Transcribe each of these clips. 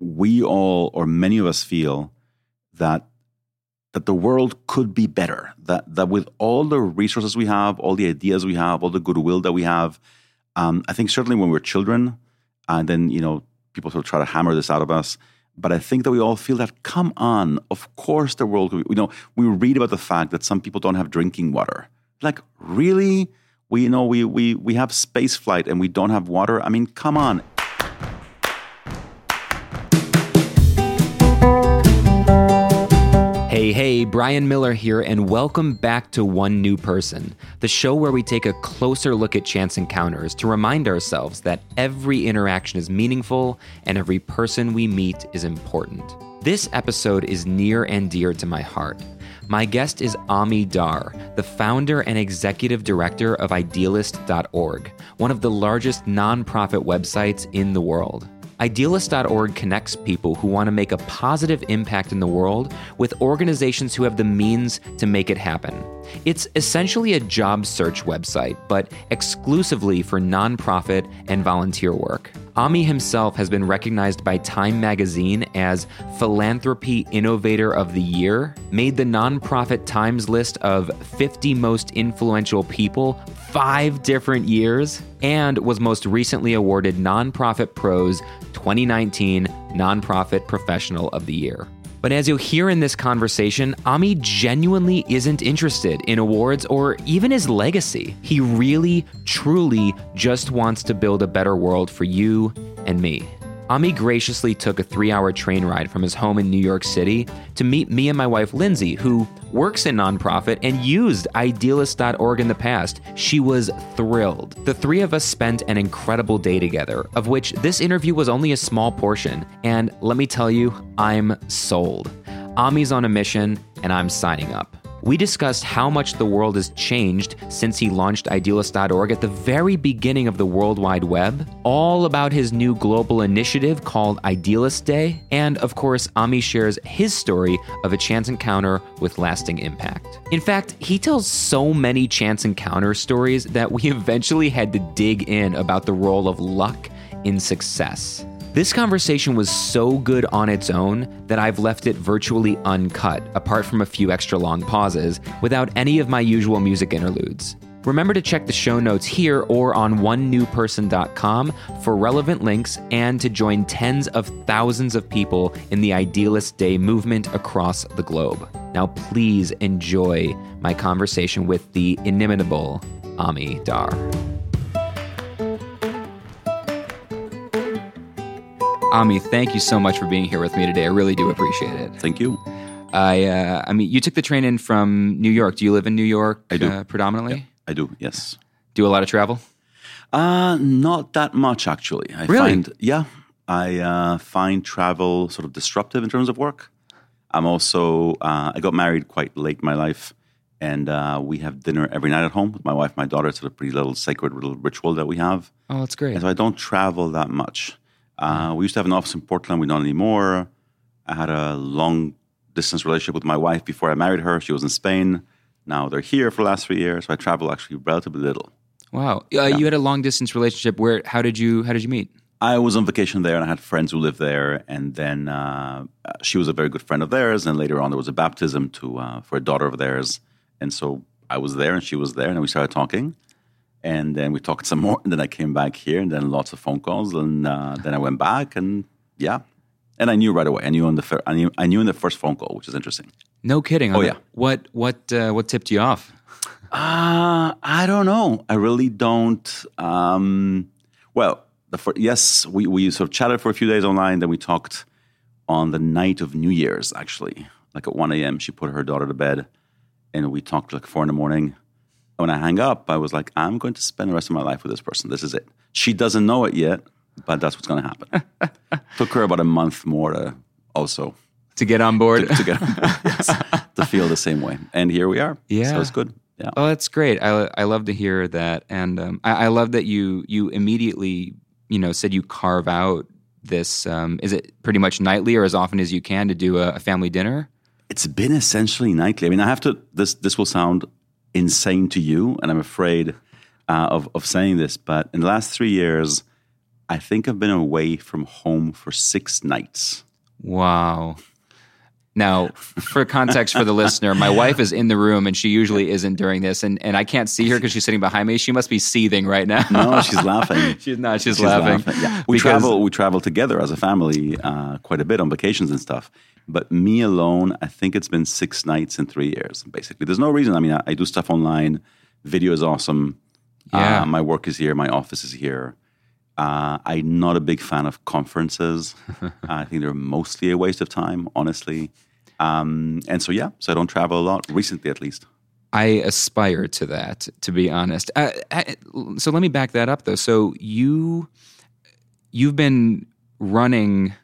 we all, or many of us, feel that that the world could be better. That that with all the resources we have, all the ideas we have, all the goodwill that we have, um, I think certainly when we're children, and then you know people sort of try to hammer this out of us. But I think that we all feel that, come on, of course the world, you know, we read about the fact that some people don't have drinking water. Like, really? We, you know, we, we, we have space flight and we don't have water. I mean, come on. Hey, hey, Brian Miller here, and welcome back to One New Person, the show where we take a closer look at chance encounters to remind ourselves that every interaction is meaningful and every person we meet is important. This episode is near and dear to my heart. My guest is Ami Dar, the founder and executive director of Idealist.org, one of the largest nonprofit websites in the world. Idealist.org connects people who want to make a positive impact in the world with organizations who have the means to make it happen. It's essentially a job search website, but exclusively for nonprofit and volunteer work. Ami himself has been recognized by Time magazine as Philanthropy Innovator of the Year, made the nonprofit Times list of 50 most influential people five different years, and was most recently awarded Nonprofit Pros 2019 Nonprofit Professional of the Year. But as you'll hear in this conversation, Ami genuinely isn't interested in awards or even his legacy. He really, truly just wants to build a better world for you and me. Ami graciously took a three hour train ride from his home in New York City to meet me and my wife Lindsay, who works in nonprofit and used idealist.org in the past. She was thrilled. The three of us spent an incredible day together, of which this interview was only a small portion. And let me tell you, I'm sold. Ami's on a mission, and I'm signing up. We discussed how much the world has changed since he launched Idealist.org at the very beginning of the World Wide Web, all about his new global initiative called Idealist Day, and of course, Ami shares his story of a chance encounter with lasting impact. In fact, he tells so many chance encounter stories that we eventually had to dig in about the role of luck in success. This conversation was so good on its own that I've left it virtually uncut, apart from a few extra long pauses, without any of my usual music interludes. Remember to check the show notes here or on onenewperson.com for relevant links and to join tens of thousands of people in the Idealist Day movement across the globe. Now, please enjoy my conversation with the inimitable Ami Dar. Ami, thank you so much for being here with me today. I really do appreciate it. Thank you. I, uh, I mean, you took the train in from New York. Do you live in New York? I do. Uh, predominantly. I do. Yes. Do a lot of travel. Uh, not that much actually. I Really? find yeah, I uh, find travel sort of disruptive in terms of work. I'm also uh, I got married quite late in my life, and uh, we have dinner every night at home with my wife, my daughter. It's a pretty little sacred little ritual that we have. Oh, that's great. And so I don't travel that much. Uh, we used to have an office in Portland. We don't anymore. I had a long distance relationship with my wife before I married her. She was in Spain. Now they're here for the last three years. So I travel actually relatively little. Wow. Uh, You had a long distance relationship. Where? How did you? How did you meet? I was on vacation there and I had friends who lived there. And then uh, uh, she was a very good friend of theirs. And later on, there was a baptism to uh, for a daughter of theirs. And so I was there and she was there. And we started talking. And then we talked some more. And then I came back here and then lots of phone calls. And uh, then I went back and yeah. And I knew right away. I knew on the fir- I knew I knew in the first phone call, which is interesting. No kidding. Oh, yeah. What? What? Uh, what tipped you off? Uh, I don't know. I really don't. Um, well, the fir- yes, we, we sort of chatted for a few days online. Then we talked on the night of New Year's, actually, like at 1 a.m. She put her daughter to bed and we talked like four in the morning. When I hang up, I was like, I'm going to spend the rest of my life with this person. This is it. She doesn't know it yet, but that's what's going to happen. Took her about a month more to also To get on board. to, to get yes, to feel the same way. And here we are. Yeah. So it's good. Yeah. Oh, that's great. I, I love to hear that, and um, I, I love that you you immediately you know said you carve out this. Um, is it pretty much nightly or as often as you can to do a, a family dinner? It's been essentially nightly. I mean, I have to. This this will sound insane to you, and I'm afraid uh, of of saying this, but in the last three years, I think I've been away from home for six nights. Wow. Now, for context for the listener, my wife is in the room and she usually isn't during this, and, and I can't see her because she's sitting behind me. She must be seething right now. No, she's laughing. she's not. She's, she's laughing. laughing. Yeah. We because, travel. We travel together as a family uh, quite a bit on vacations and stuff. But me alone, I think it's been six nights in three years. Basically, there's no reason. I mean, I, I do stuff online. Video is awesome. Yeah. Uh, my work is here. My office is here. Uh, I'm not a big fan of conferences. I think they're mostly a waste of time, honestly. Um, and so, yeah, so I don't travel a lot, recently at least. I aspire to that, to be honest. Uh, uh so let me back that up, though. So you you've been running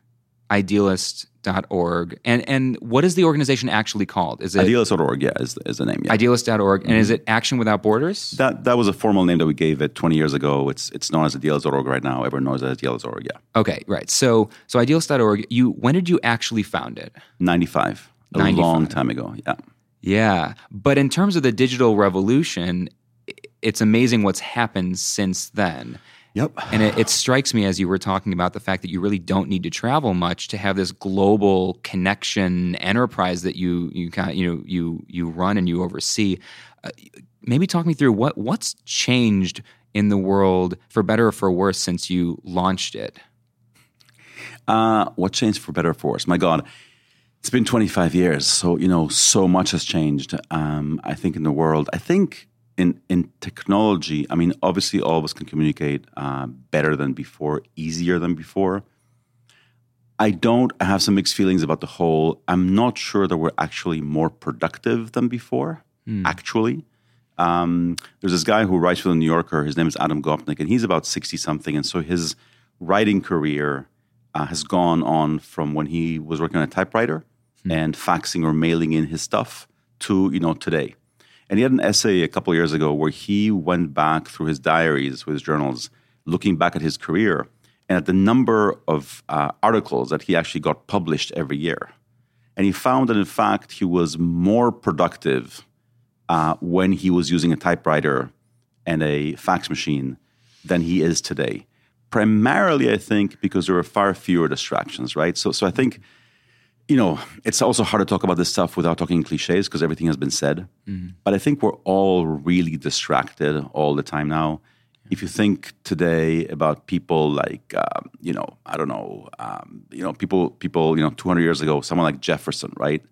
Idealist idealist.org. And and what is the organization actually called? Is it Idealist.org, yeah, is, is the name. Yeah. Idealist.org. Mm-hmm. And is it Action Without Borders? That that was a formal name that we gave it 20 years ago. It's it's known as Idealist.org right now. Everyone knows it as Idealist.org, yeah. Okay, right. So so Idealist.org, you when did you actually found it? 95. A 95. long time ago, yeah. Yeah. But in terms of the digital revolution, it's amazing what's happened since then. Yep. And it, it, strikes me as you were talking about the fact that you really don't need to travel much to have this global connection enterprise that you you kind of, you know you you run and you oversee. Uh, maybe talk me through what what's changed in the world for better or for worse since you launched it. Uh, what changed for better or for worse? My God, it's been 25 years, so you know so much has changed. Um, I think in the world, I think in in technology, I mean, obviously, all of us can communicate uh, better than before, easier than before. I don't I have some mixed feelings about the whole. I'm not sure that we're actually more productive than before. Mm. Actually, um, there's this guy who writes for the New Yorker. His name is Adam Gopnik, and he's about sixty something, and so his writing career uh, has gone on from when he was working on a typewriter mm. and faxing or mailing in his stuff to you know today. And he had an essay a couple years ago where he went back through his diaries with his journals, looking back at his career and at the number of uh, articles that he actually got published every year. And he found that, in fact, he was more productive uh, when he was using a typewriter and a fax machine than he is today. Primarily, I think, because there are far fewer distractions, right? So, so I think you know, it's also hard to talk about this stuff without talking cliches because everything has been said. Mm-hmm. But I think we're all really distracted all the time now. If you think today about people like, um, you know, I don't know, um, you know, people, people, you know, 200 years ago, someone like Jefferson, right?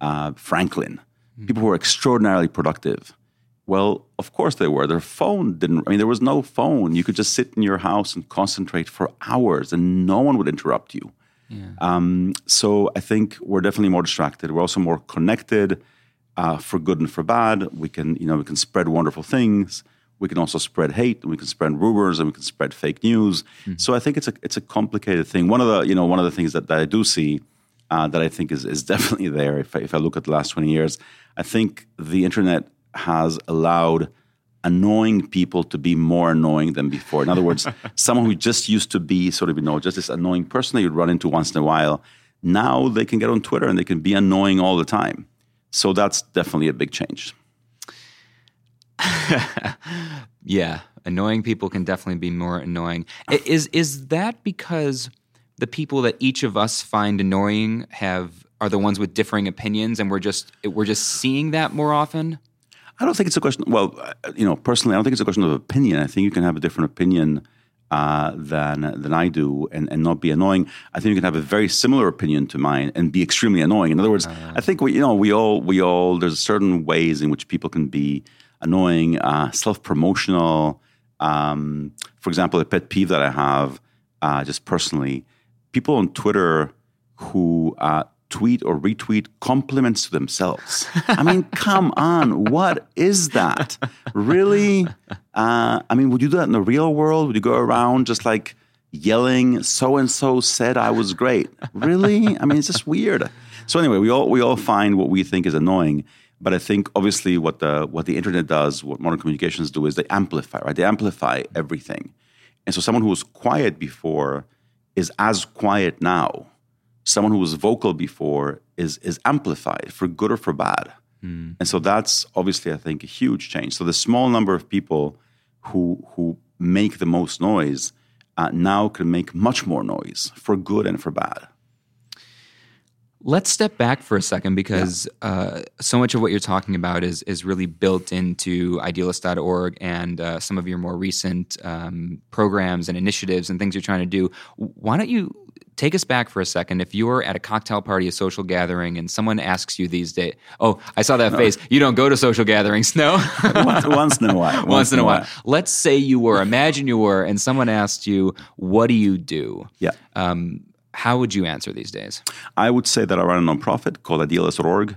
Uh, Franklin, mm-hmm. people who were extraordinarily productive. Well, of course they were. Their phone didn't, I mean, there was no phone. You could just sit in your house and concentrate for hours and no one would interrupt you. Yeah. Um, so I think we're definitely more distracted. We're also more connected, uh, for good and for bad. We can, you know, we can spread wonderful things. We can also spread hate, and we can spread rumors, and we can spread fake news. Mm-hmm. So I think it's a it's a complicated thing. One of the you know one of the things that, that I do see uh, that I think is is definitely there. If I, if I look at the last twenty years, I think the internet has allowed annoying people to be more annoying than before. In other words, someone who just used to be sort of, you know, just this annoying person that you'd run into once in a while, now they can get on Twitter and they can be annoying all the time. So that's definitely a big change. yeah, annoying people can definitely be more annoying. Is is that because the people that each of us find annoying have are the ones with differing opinions and we're just we're just seeing that more often? I don't think it's a question. Well, uh, you know, personally, I don't think it's a question of opinion. I think you can have a different opinion uh, than than I do and, and not be annoying. I think you can have a very similar opinion to mine and be extremely annoying. In other words, uh, I think we you know we all we all there's certain ways in which people can be annoying, uh, self promotional. Um, for example, a pet peeve that I have uh, just personally, people on Twitter who uh, tweet or retweet compliments to themselves. I mean, come on, what is that? Really? Uh, I mean, would you do that in the real world? Would you go around just like yelling, "So and so said I was great"? Really? I mean, it's just weird. So anyway, we all we all find what we think is annoying. But I think obviously what the what the internet does, what modern communications do, is they amplify, right? They amplify everything. And so someone who was quiet before is as quiet now someone who was vocal before is is amplified for good or for bad. Mm. And so that's obviously I think a huge change. So the small number of people who who make the most noise uh, now can make much more noise for good and for bad. Let's step back for a second because yeah. uh, so much of what you're talking about is is really built into idealist.org and uh, some of your more recent um, programs and initiatives and things you're trying to do. Why don't you take us back for a second? If you're at a cocktail party, a social gathering, and someone asks you these days, "Oh, I saw that no. face. You don't go to social gatherings, no?" once, once, in a while. Once, once in a while. while. Let's say you were. Imagine you were, and someone asked you, "What do you do?" Yeah. Um, how would you answer these days? I would say that I run a nonprofit called Idealist.org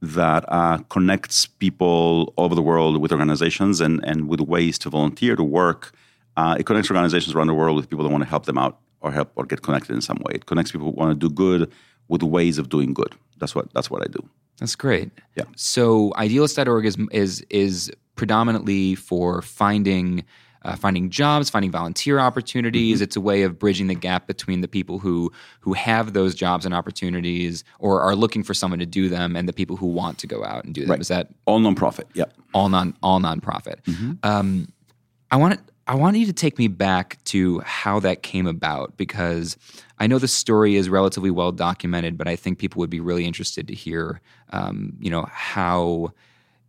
that uh, connects people all over the world with organizations and, and with ways to volunteer, to work. Uh, it connects organizations around the world with people that want to help them out or help or get connected in some way. It connects people who want to do good with ways of doing good. That's what that's what I do. That's great. Yeah. So idealist.org is is is predominantly for finding uh, finding jobs, finding volunteer opportunities. Mm-hmm. It's a way of bridging the gap between the people who who have those jobs and opportunities, or are looking for someone to do them, and the people who want to go out and do them. Right. Is that all nonprofit? Yeah, all non all nonprofit. Mm-hmm. Um, I want I want you to take me back to how that came about because I know the story is relatively well documented, but I think people would be really interested to hear, um, you know, how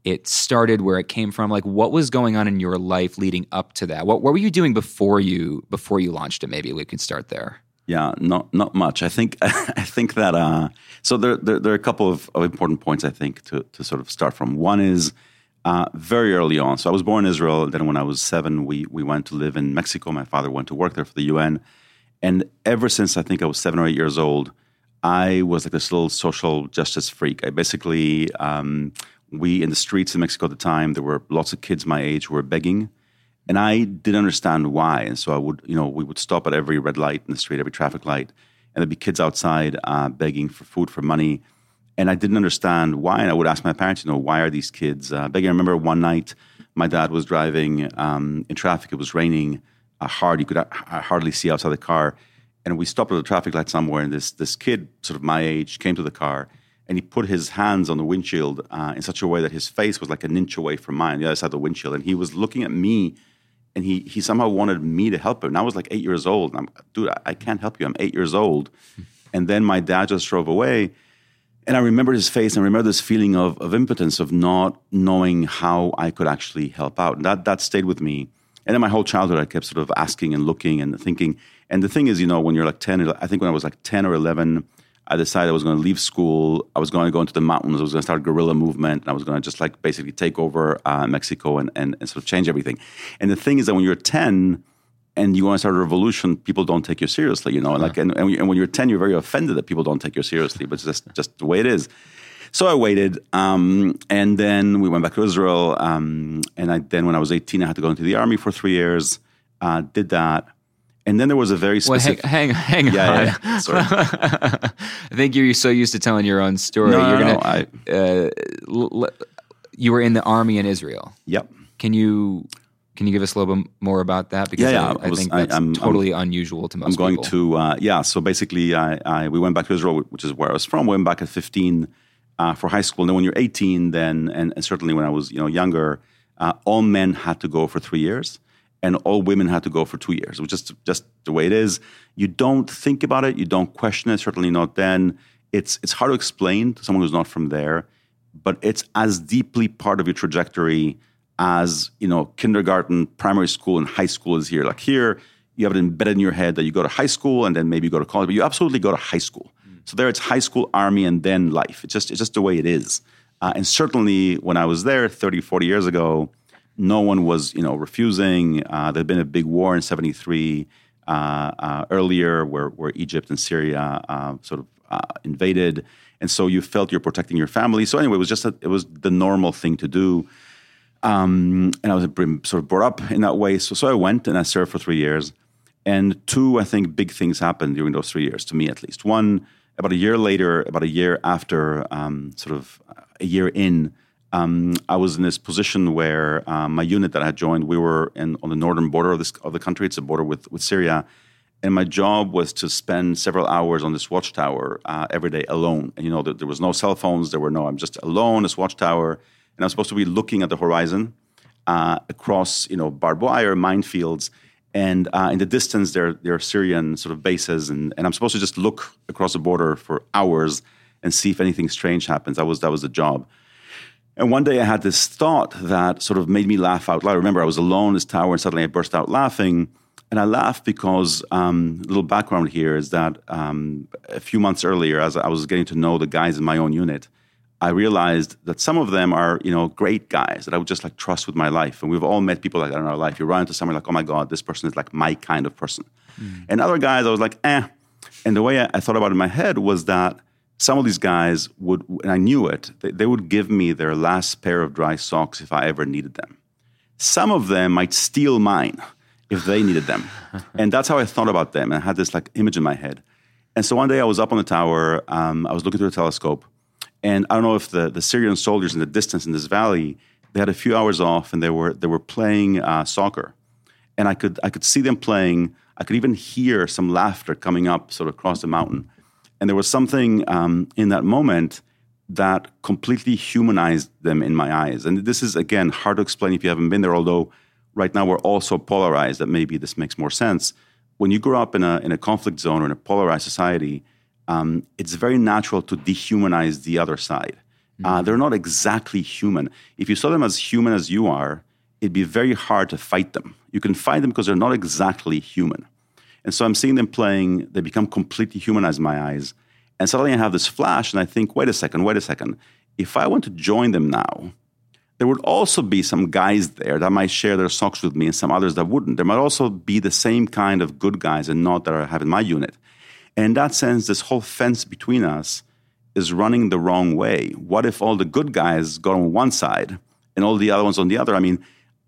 it started, where it came from. Like, what was going on in your life leading up to that? What, what were you doing before you before you launched it? Maybe we can start there. Yeah, not not much. I think I think that uh, so there, there, there are a couple of, of, important points I think to to sort of start from. One is uh, very early on. So I was born in Israel. Then when I was seven, we we went to live in Mexico. My father went to work there for the UN, and ever since I think I was seven or eight years old, I was like this little social justice freak. I basically um, we in the streets in Mexico at the time, there were lots of kids my age who were begging. And I didn't understand why. And so I would, you know, we would stop at every red light in the street, every traffic light, and there'd be kids outside uh, begging for food, for money. And I didn't understand why. And I would ask my parents, you know, why are these kids uh, begging? I remember one night my dad was driving um, in traffic. It was raining uh, hard. You could uh, hardly see outside the car. And we stopped at a traffic light somewhere, and this this kid, sort of my age, came to the car and he put his hands on the windshield uh, in such a way that his face was like an inch away from mine, the other side of the windshield, and he was looking at me, and he he somehow wanted me to help him. And I was like eight years old. And I'm, dude, I, I can't help you. I'm eight years old. and then my dad just drove away, and I remember his face, and I remember this feeling of of impotence, of not knowing how I could actually help out. And that that stayed with me. And then my whole childhood, I kept sort of asking and looking and thinking. And the thing is, you know, when you're like ten, I think when I was like ten or eleven I decided I was going to leave school. I was going to go into the mountains. I was going to start a guerrilla movement. And I was going to just like basically take over uh, Mexico and, and, and, sort of change everything. And the thing is that when you're 10 and you want to start a revolution, people don't take you seriously, you know? Yeah. Like, and, and when you're 10, you're very offended that people don't take you seriously, but it's just, just the way it is. So I waited, um, and then we went back to Israel. Um, and I, then when I was 18, I had to go into the army for three years. Uh, did that. And then there was a very specific. Well, hang, hang, hang yeah, on. Yeah, sorry. I think you're so used to telling your own story. No, you're no, gonna, no, I, uh, l- you were in the army in Israel. Yep. Can you can you give us a little bit more about that? Because yeah, yeah. I, I, was, think that's I, totally I'm, unusual to most. People. I'm going people. to uh, yeah. So basically, I, I, we went back to Israel, which is where I was from. We went back at 15 uh, for high school. And then when you're 18, then and, and certainly when I was you know younger, uh, all men had to go for three years and all women had to go for two years, which is just the way it is. You don't think about it, you don't question it, certainly not then. It's, it's hard to explain to someone who's not from there, but it's as deeply part of your trajectory as you know kindergarten, primary school, and high school is here. Like here, you have it embedded in your head that you go to high school and then maybe you go to college, but you absolutely go to high school. Mm. So there, it's high school, army, and then life. It's just it's just the way it is. Uh, and certainly, when I was there 30, 40 years ago, no one was, you know, refusing. Uh, there had been a big war in '73 uh, uh, earlier, where where Egypt and Syria uh, sort of uh, invaded, and so you felt you're protecting your family. So anyway, it was just a, it was the normal thing to do. Um, and I was sort of brought up in that way. So so I went and I served for three years, and two, I think, big things happened during those three years, to me at least. One, about a year later, about a year after, um, sort of a year in um, I was in this position where um, my unit that I had joined, we were in, on the northern border of, this, of the country. It's a border with, with Syria. And my job was to spend several hours on this watchtower uh, every day alone. And, you know, there, there, was no cell phones. There were no, I'm just alone, this watchtower. And I'm supposed to be looking at the horizon uh, across, you know, barbed wire, minefields. And uh, in the distance, there, there are Syrian sort of bases, and, and I'm supposed to just look across the border for hours and see if anything strange happens. That was that was the job. And one day I had this thought that sort of made me laugh out loud. I remember I was alone in this tower, and suddenly I burst out laughing. And I laughed because um, a little background here is that um, a few months earlier, as I was getting to know the guys in my own unit, I realized that some of them are, you know, great guys that I would just like trust with my life. And we've all met people like that in our life. You run into someone like, oh my God, this person is like my kind of person. Mm. And other guys, I was like, eh. And the way I, I, thought about it in my head was that some of these guys would, and I knew it, they, they would give me their last pair of dry socks if I ever needed them. Some of them might steal mine if they needed them. and that's how I thought about them. And I had this like image in my head. And so one day I was up on the tower, um, I was looking through the telescope and I don't know if the, the Syrian soldiers in the distance in this valley, they had a few hours off and they were, they were playing uh, soccer. And I could, I could see them playing. I could even hear some laughter coming up sort of across the mountain. And there was something um, in that moment that completely humanized them in my eyes. And this is, again, hard to explain if you haven't been there, although right now we're all so polarized that maybe this makes more sense. When you grow up in a, in a conflict zone or in a polarized society, um, it's very natural to dehumanize the other side. Uh, mm-hmm. Uh, they're not exactly human. If you saw them as human as you are, it'd be very hard to fight them. You can fight them because they're not exactly human. And so I'm seeing them playing, they become completely humanized in my eyes. And suddenly I have this flash and I think, wait a second, wait a second. If I want to join them now, there would also be some guys there that might share their socks with me and some others that wouldn't. There might also be the same kind of good guys and not that I have in my unit. And in that sense, this whole fence between us is running the wrong way. What if all the good guys got on one side and all the other ones on the other? I mean,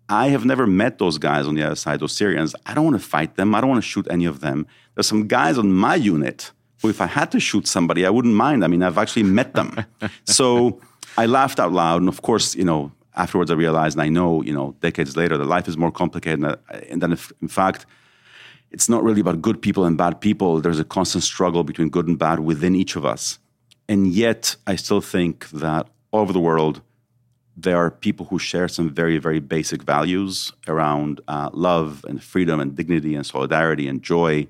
I have never met those guys on the other side, those Syrians. I don't want to fight them. I don't want to shoot any of them. There's some guys on my unit who, if I had to shoot somebody, I wouldn't mind. I mean, I've actually met them. so I laughed out loud. And of course, you know, afterwards I realized, and I know, you know, decades later, that life is more complicated. And that, if, in fact, it's not really about good people and bad people. There's a constant struggle between good and bad within each of us. And yet, I still think that all over the world, there are people who share some very, very basic values around uh, love and freedom and dignity and solidarity and joy.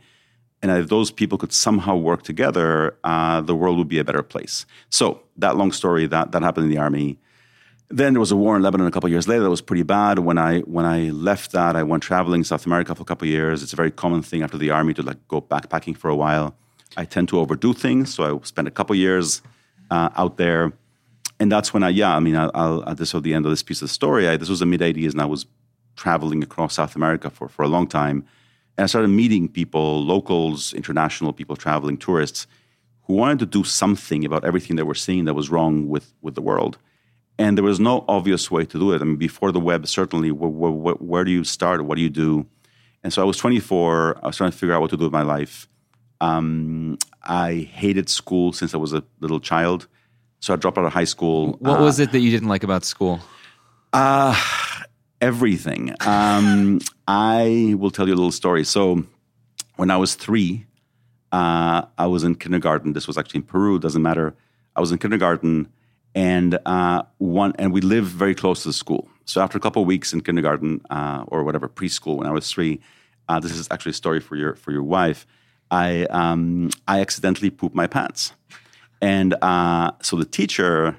And if those people could somehow work together, uh, the world would be a better place. So, that long story, that, that happened in the army. Then there was a war in Lebanon a couple of years later that was pretty bad. When I when I left that, I went traveling South America for a couple of years. It's a very common thing after the army to like go backpacking for a while. I tend to overdo things, so I spent a couple of years uh, out there, and that's when I yeah. I mean, I'll, I'll this is the end of this piece of the story. I, this was the mid '80s, and I was traveling across South America for for a long time, and I started meeting people, locals, international people, traveling tourists, who wanted to do something about everything they were seeing that was wrong with with the world and there was no obvious way to do it. I mean, before the web, certainly, where, where, where, do you start? What do you do? And so I was 24. I was trying to figure out what to do with my life. Um, I hated school since I was a little child. So I dropped out of high school. What uh, was it that you didn't like about school? Uh, everything. Um, I will tell you a little story. So when I was three, uh, I was in kindergarten. This was actually in Peru, doesn't matter. I was in kindergarten and uh, one and we live very close to the school. So after a couple of weeks in kindergarten uh, or whatever preschool when I was three, uh, this is actually a story for your for your wife. I um, I accidentally pooped my pants, and uh, so the teacher,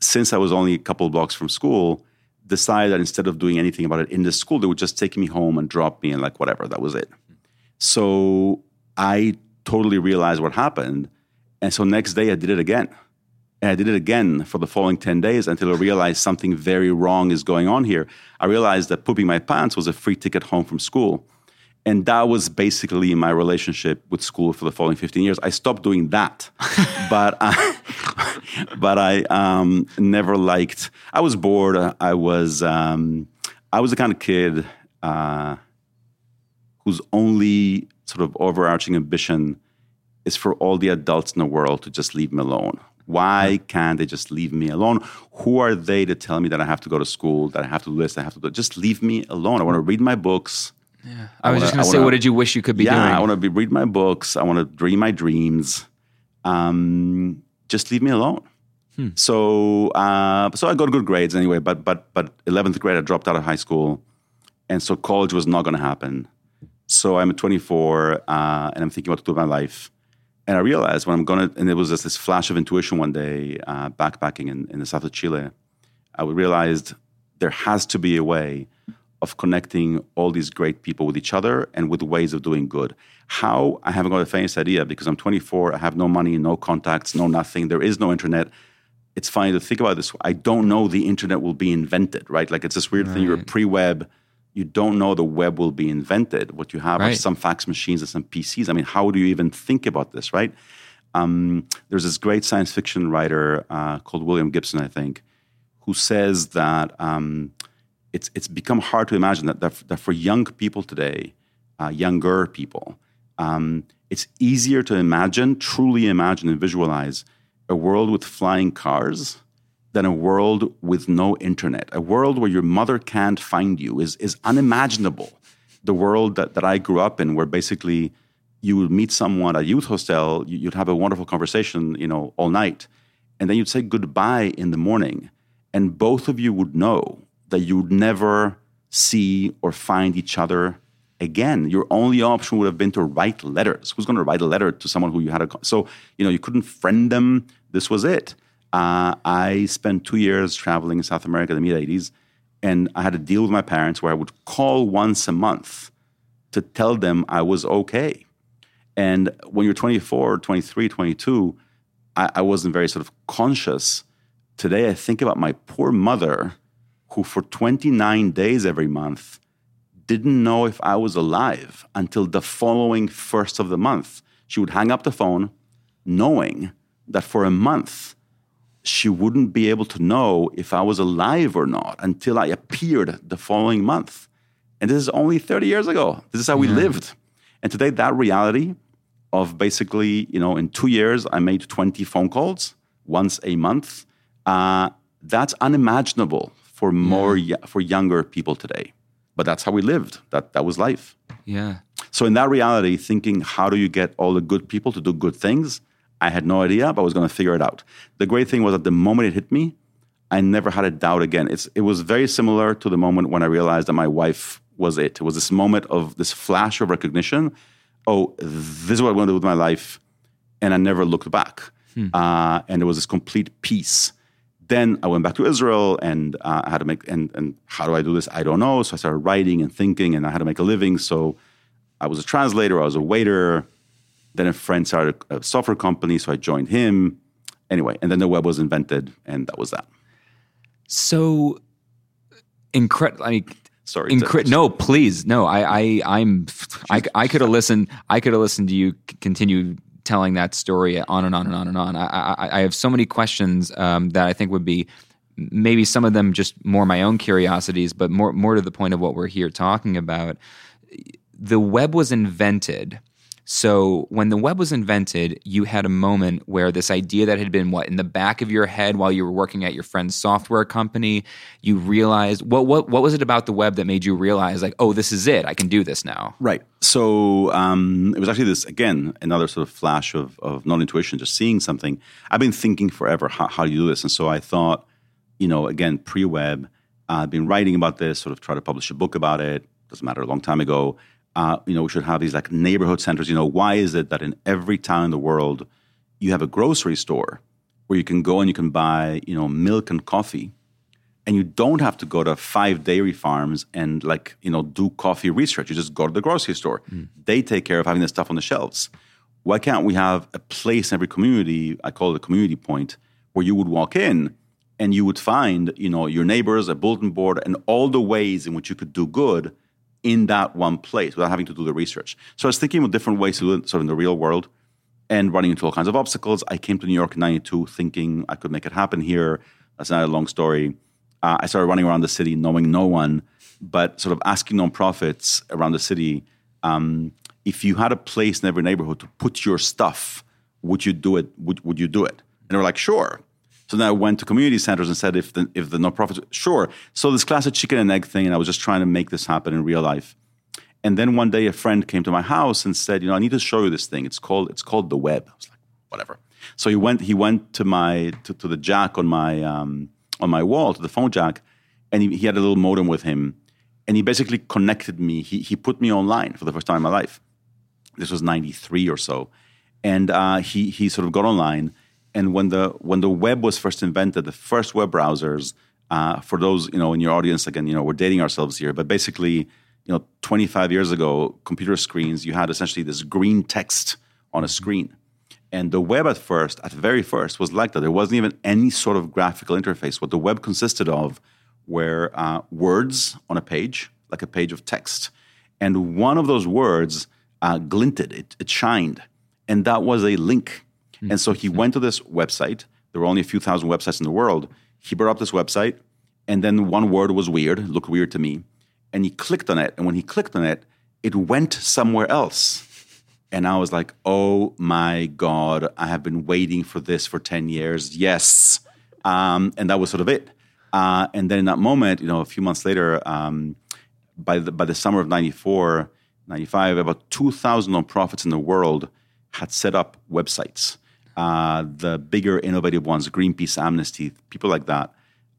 since I was only a couple blocks from school, decided that instead of doing anything about it in the school, they would just take me home and drop me and like whatever. That was it. So I totally realized what happened, and so next day I did it again. And I did it again for the following 10 days until I realized something very wrong is going on here. I realized that pooping my pants was a free ticket home from school. And that was basically my relationship with school for the following 15 years. I stopped doing that. but I, but I um, never liked, I was bored. I was, um, I was the kind of kid uh, whose only sort of overarching ambition is for all the adults in the world to just leave me alone. Why can't they just leave me alone? Who are they to tell me that I have to go to school, that I have to do this, I have to do Just leave me alone. I want to read my books. Yeah. I, I was wanna, just going to say, what did you wish you could be yeah, doing? I want to read my books. I want to dream my dreams. Um, just leave me alone. Hmm. So, uh, so I got good grades anyway. But but but eleventh grade, I dropped out of high school, and so college was not going to happen. So I'm 24 uh, and I'm thinking about what to do with my life. And I realized when I'm going to, and it was just this flash of intuition one day, uh, backpacking in, in the south of Chile, I realized there has to be a way of connecting all these great people with each other and with ways of doing good. How? I haven't got the faintest idea because I'm 24, I have no money, no contacts, no nothing, there is no internet. It's funny to think about this. I don't know the internet will be invented, right? Like it's this weird right. thing, you're pre web you don't know the web will be invented. What you have right. are some fax machines and some PCs. I mean, how do you even think about this, right? Um, there's this great science fiction writer uh, called William Gibson, I think, who says that um, it's it's become hard to imagine that that, that for young people today, uh, younger people, um, it's easier to imagine, truly imagine and visualize a world with flying cars than a world with no internet. A world where your mother can't find you is, is unimaginable. The world that, that I grew up in, where basically you would meet someone at a youth hostel, you'd have a wonderful conversation, you know, all night, and then you'd say goodbye in the morning, and both of you would know that you'd never see or find each other again. Your only option would have been to write letters. Who's going to write a letter to someone who you had a so you know you couldn't friend them. This was it. Uh, I spent two years traveling in South America in the mid 80s, and I had a deal with my parents where I would call once a month to tell them I was okay. And when you're 24, 23, 22, I, I wasn't very sort of conscious. Today, I think about my poor mother, who for 29 days every month didn't know if I was alive until the following first of the month. She would hang up the phone knowing that for a month, she wouldn't be able to know if I was alive or not until I appeared the following month. And this is only 30 years ago. This is how we lived. And today, that reality of basically, you know, in two years, I made 20 phone calls once a month. Uh, that's unimaginable for more yeah. for younger people today. But that's how we lived. That that was life. Yeah. So in that reality, thinking how do you get all the good people to do good things? I had no idea, but I was going to figure it out. The great thing was that the moment it hit me, I never had a doubt again. It's, it was very similar to the moment when I realized that my wife was it. It was this moment of this flash of recognition. Oh, this is what I want to do with my life. And I never looked back. Hmm. Uh, and it was this complete peace. Then I went back to Israel and uh, I had to make, and, and how do I do this? I don't know. So I started writing and thinking and I had to make a living. So I was a translator, I was a waiter. Then a friend started a software company, so I joined him. Anyway, and then the web was invented, and that was that. So incredible. I mean, Sorry. Incre- no, please, no. I, I, I'm, I, I could have listened. I could have listened to you continue telling that story on and on and on and on. I, I, I have so many questions um, that I think would be maybe some of them just more my own curiosities, but more, more to the point of what we're here talking about. The web was invented so when the web was invented, you had a moment where this idea that had been what in the back of your head while you were working at your friend's software company, you realized what what what was it about the web that made you realize like, oh, this is it, I can do this now. Right. So um, it was actually this again another sort of flash of of non intuition, just seeing something. I've been thinking forever how, how do you do this, and so I thought, you know, again pre web. I've been writing about this, sort of try to publish a book about it. Doesn't matter, a long time ago uh, you know, we should have these like neighborhood centers. You know, why is it that in every town in the world you have a grocery store where you can go and you can buy, you know, milk and coffee, and you don't have to go to five dairy farms and like, you know, do coffee research. You just go to the grocery store. Mm. They take care of having the stuff on the shelves. Why can't we have a place in every community? I call it a community point where you would walk in and you would find, you know, your neighbors, a bulletin board, and all the ways in which you could do good in that one place without having to do the research. So I was thinking of different ways to do it sort of in the real world and running into all kinds of obstacles. I came to New York in 92 thinking I could make it happen here. That's not a long story. Uh, I started running around the city knowing no one, but sort of asking nonprofits around the city um, if you had a place in every neighborhood to put your stuff, would you do it? Would, would you do it? And they were like, sure. So then I went to community centers and said, if the if the nonprofits, sure. So this classic chicken and egg thing, and I was just trying to make this happen in real life. And then one day, a friend came to my house and said, you know, I need to show you this thing. It's called it's called the web. I was like, whatever. So he went he went to my to, to the jack on my um, on my wall to the phone jack, and he, he had a little modem with him. and he basically connected me. He he put me online for the first time in my life. This was '93 or so, and uh, he he sort of got online. And when the when the web was first invented, the first web browsers. Uh, for those you know in your audience, again, you know we're dating ourselves here, but basically, you know, 25 years ago, computer screens, you had essentially this green text on a screen. And the web at first, at very first, was like that. There wasn't even any sort of graphical interface. What the web consisted of were uh, words on a page, like a page of text. And one of those words uh, glinted, it, it shined. And that was a link. Mm-hmm. And so he went to this website. There were only a few thousand websites in the world. He brought up this website, and then one word was weird, looked weird to me. And he clicked on it. And when he clicked on it, it went somewhere else. And I was like, oh my God, I have been waiting for this for 10 years. Yes. Um, and that was sort of it. Uh, and then in that moment, you know, a few months later, um, by, the, by the summer of 94, 95, about 2,000 nonprofits in the world had set up websites. Uh, the bigger, innovative ones, Greenpeace, Amnesty, people like that.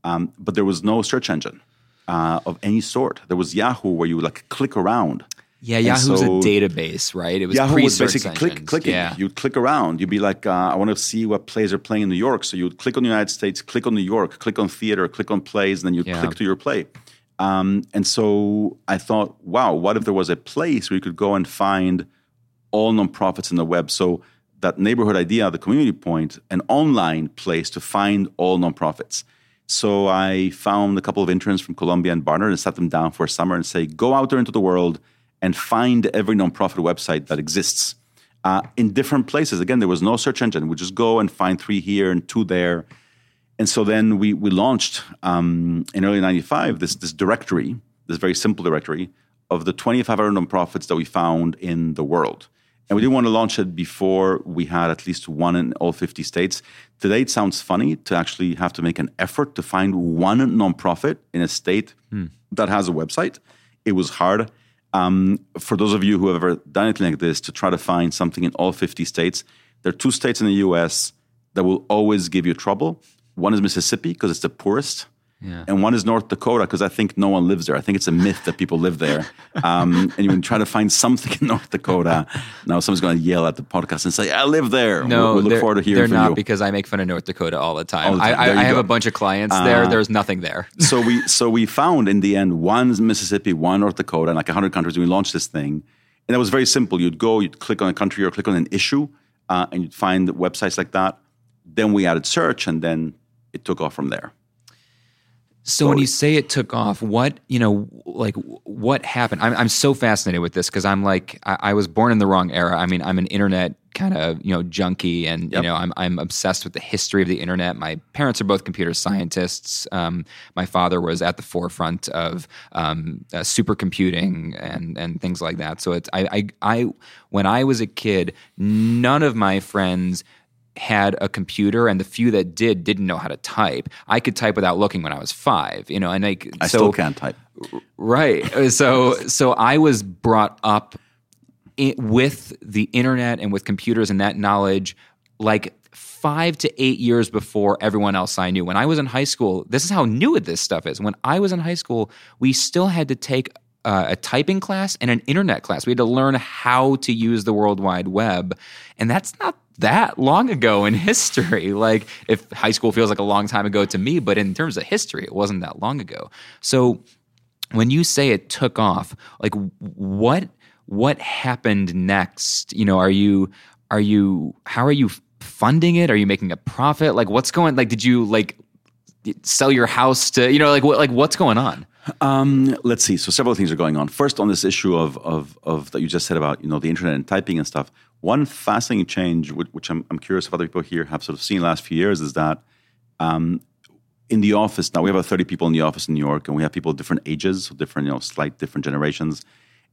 Um, but there was no search engine uh, of any sort. There was Yahoo, where you would like click around. Yeah, Yahoo's so, a database, right? It was Yahoo was basically click, clicking. Yeah. You'd click around. You'd be like, uh, I want to see what plays are playing in New York. So you'd click on the United States, click on New York, click on theater, click on plays, and then you'd yeah. click to your play. Um, and so I thought, wow, what if there was a place where you could go and find all nonprofits in the web? So that neighborhood idea, the community point, an online place to find all nonprofits. So I found a couple of interns from Columbia and Barnard and sat them down for a summer and say, go out there into the world – and find every nonprofit website that exists uh, in different places. Again, there was no search engine. We just go and find three here and two there. And so then we, we launched um, in early 95 this, this directory, this very simple directory of the 2,500 nonprofits that we found in the world. And we didn't want to launch it before we had at least one in all 50 states. Today, it sounds funny to actually have to make an effort to find one nonprofit in a state hmm. that has a website. It was hard. Um, for those of you who have ever done anything like this, to try to find something in all 50 states, there are two states in the US that will always give you trouble. One is Mississippi because it's the poorest. Yeah. And one is North Dakota because I think no one lives there. I think it's a myth that people live there. Um, and you try to find something in North Dakota. Now someone's going to yell at the podcast and say, "I live there." No, we we'll look forward to hearing they're not you. because I make fun of North Dakota all the time. All the time. I, I, I have a bunch of clients uh, there. There's nothing there. so we so we found in the end one Mississippi, one North Dakota, and like hundred countries. We launched this thing, and it was very simple. You'd go, you'd click on a country or click on an issue, uh, and you'd find websites like that. Then we added search, and then it took off from there. So when you say it took off, what you know, like what happened? I'm I'm so fascinated with this because I'm like I, I, was born in the wrong era. I mean, I'm an internet kind of you know junkie, and yep. you know I'm I'm obsessed with the history of the internet. My parents are both computer scientists. Um, my father was at the forefront of um, uh, supercomputing and and things like that. So it's I, I I when I was a kid, none of my friends had a computer and the few that did didn't know how to type. I could type without looking when I was five, you know, and like I so, still can't type. Right. So so I was brought up in, with the internet and with computers and that knowledge like five to eight years before everyone else I knew. When I was in high school, this is how new this stuff is. When I was in high school, we still had to take uh, a typing class and an internet class. We had to learn how to use the World Wide Web. And that's not that long ago in history. Like, if high school feels like a long time ago to me, but in terms of history, it wasn't that long ago. So, when you say it took off, like, what what happened next? You know, are you are you how are you funding it? Are you making a profit? Like, what's going? Like, did you like sell your house to you know like what like what's going on? Um, let's see. So several things are going on. First, on this issue of, of of that you just said about you know the internet and typing and stuff. One fascinating change, which I'm, I'm curious if other people here have sort of seen the last few years, is that um, in the office now we have about 30 people in the office in New York, and we have people of different ages, so different you know slight different generations,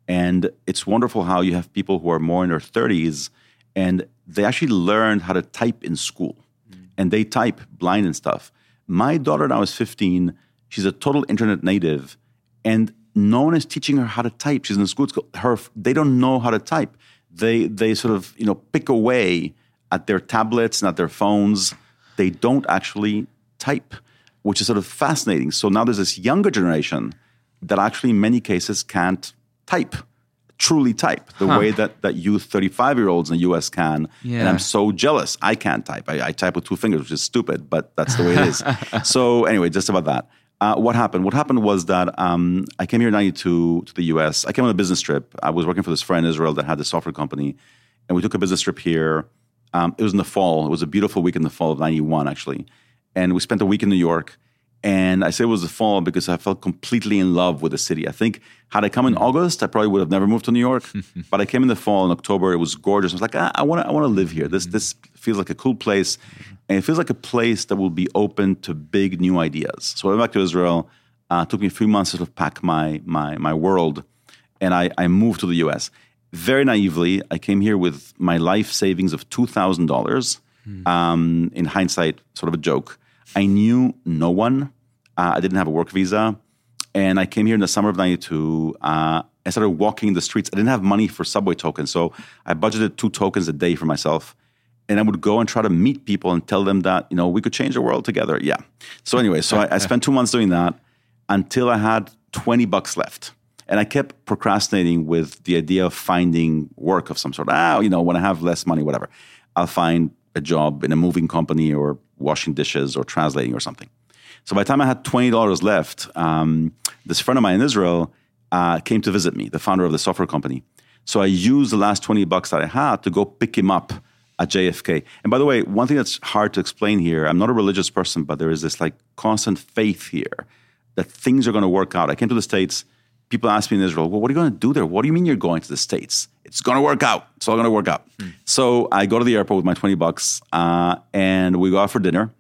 and it's wonderful how you have people who are more in their 30s and they actually learned how to type in school, mm. and they type blind and stuff. My daughter now is 15. She's a total internet native, and no one is teaching her how to type. She's in school. Her they don't know how to type they they sort of you know pick away at their tablets and at their phones. They don't actually type, which is sort of fascinating. So now there's this younger generation that actually in many cases can't type truly type the Huh. way that, that you 35 year olds in the US can. And I'm so jealous. I can't type. I, I type with two fingers, which is stupid, but that's the way it is. so, anyway, just about that. Uh, what happened? What happened was that um, I came here in 92 to the US. I came on a business trip. I was working for this friend in Israel that had this software company. And we took a business trip here. Um, it was in the fall. It was a beautiful week in the fall of 91, actually. And we spent a week in New York. And I say it was the fall because I felt completely in love with the city. I think had I come in August, I probably would have never moved to New York. but I came in the fall in October. It was gorgeous. I was like, ah, I want to, I want to live here. This, this feels like a cool place, and it feels like a place that will be open to big new ideas. So I went back to Israel. Uh, it took me a few months to sort of pack my my my world, and I, I moved to the U.S. Very naively, I came here with my life savings of two thousand dollars. Um, in hindsight, sort of a joke. I knew no one. Uh, I didn't have a work visa. And I came here in the summer of 92. Uh, I started walking the streets. I didn't have money for subway tokens. So I budgeted two tokens a day for myself. And I would go and try to meet people and tell them that, you know, we could change the world together. Yeah. So anyway, so I, I spent two months doing that until I had 20 bucks left. And I kept procrastinating with the idea of finding work of some sort. Ah, you know, when I have less money, whatever, I'll find a job in a moving company or washing dishes or translating or something. So by the time I had twenty dollars left, um, this friend of mine in Israel uh, came to visit me, the founder of the software company. So I used the last twenty bucks that I had to go pick him up at JFK. And by the way, one thing that's hard to explain here, I'm not a religious person, but there is this like constant faith here that things are going to work out. I came to the States. People ask me in Israel, well, what are you going to do there? What do you mean you're going to the States? It's going to work out. It's all going to work out. So I go to the airport with my 20 bucks uh, and we go out for dinner.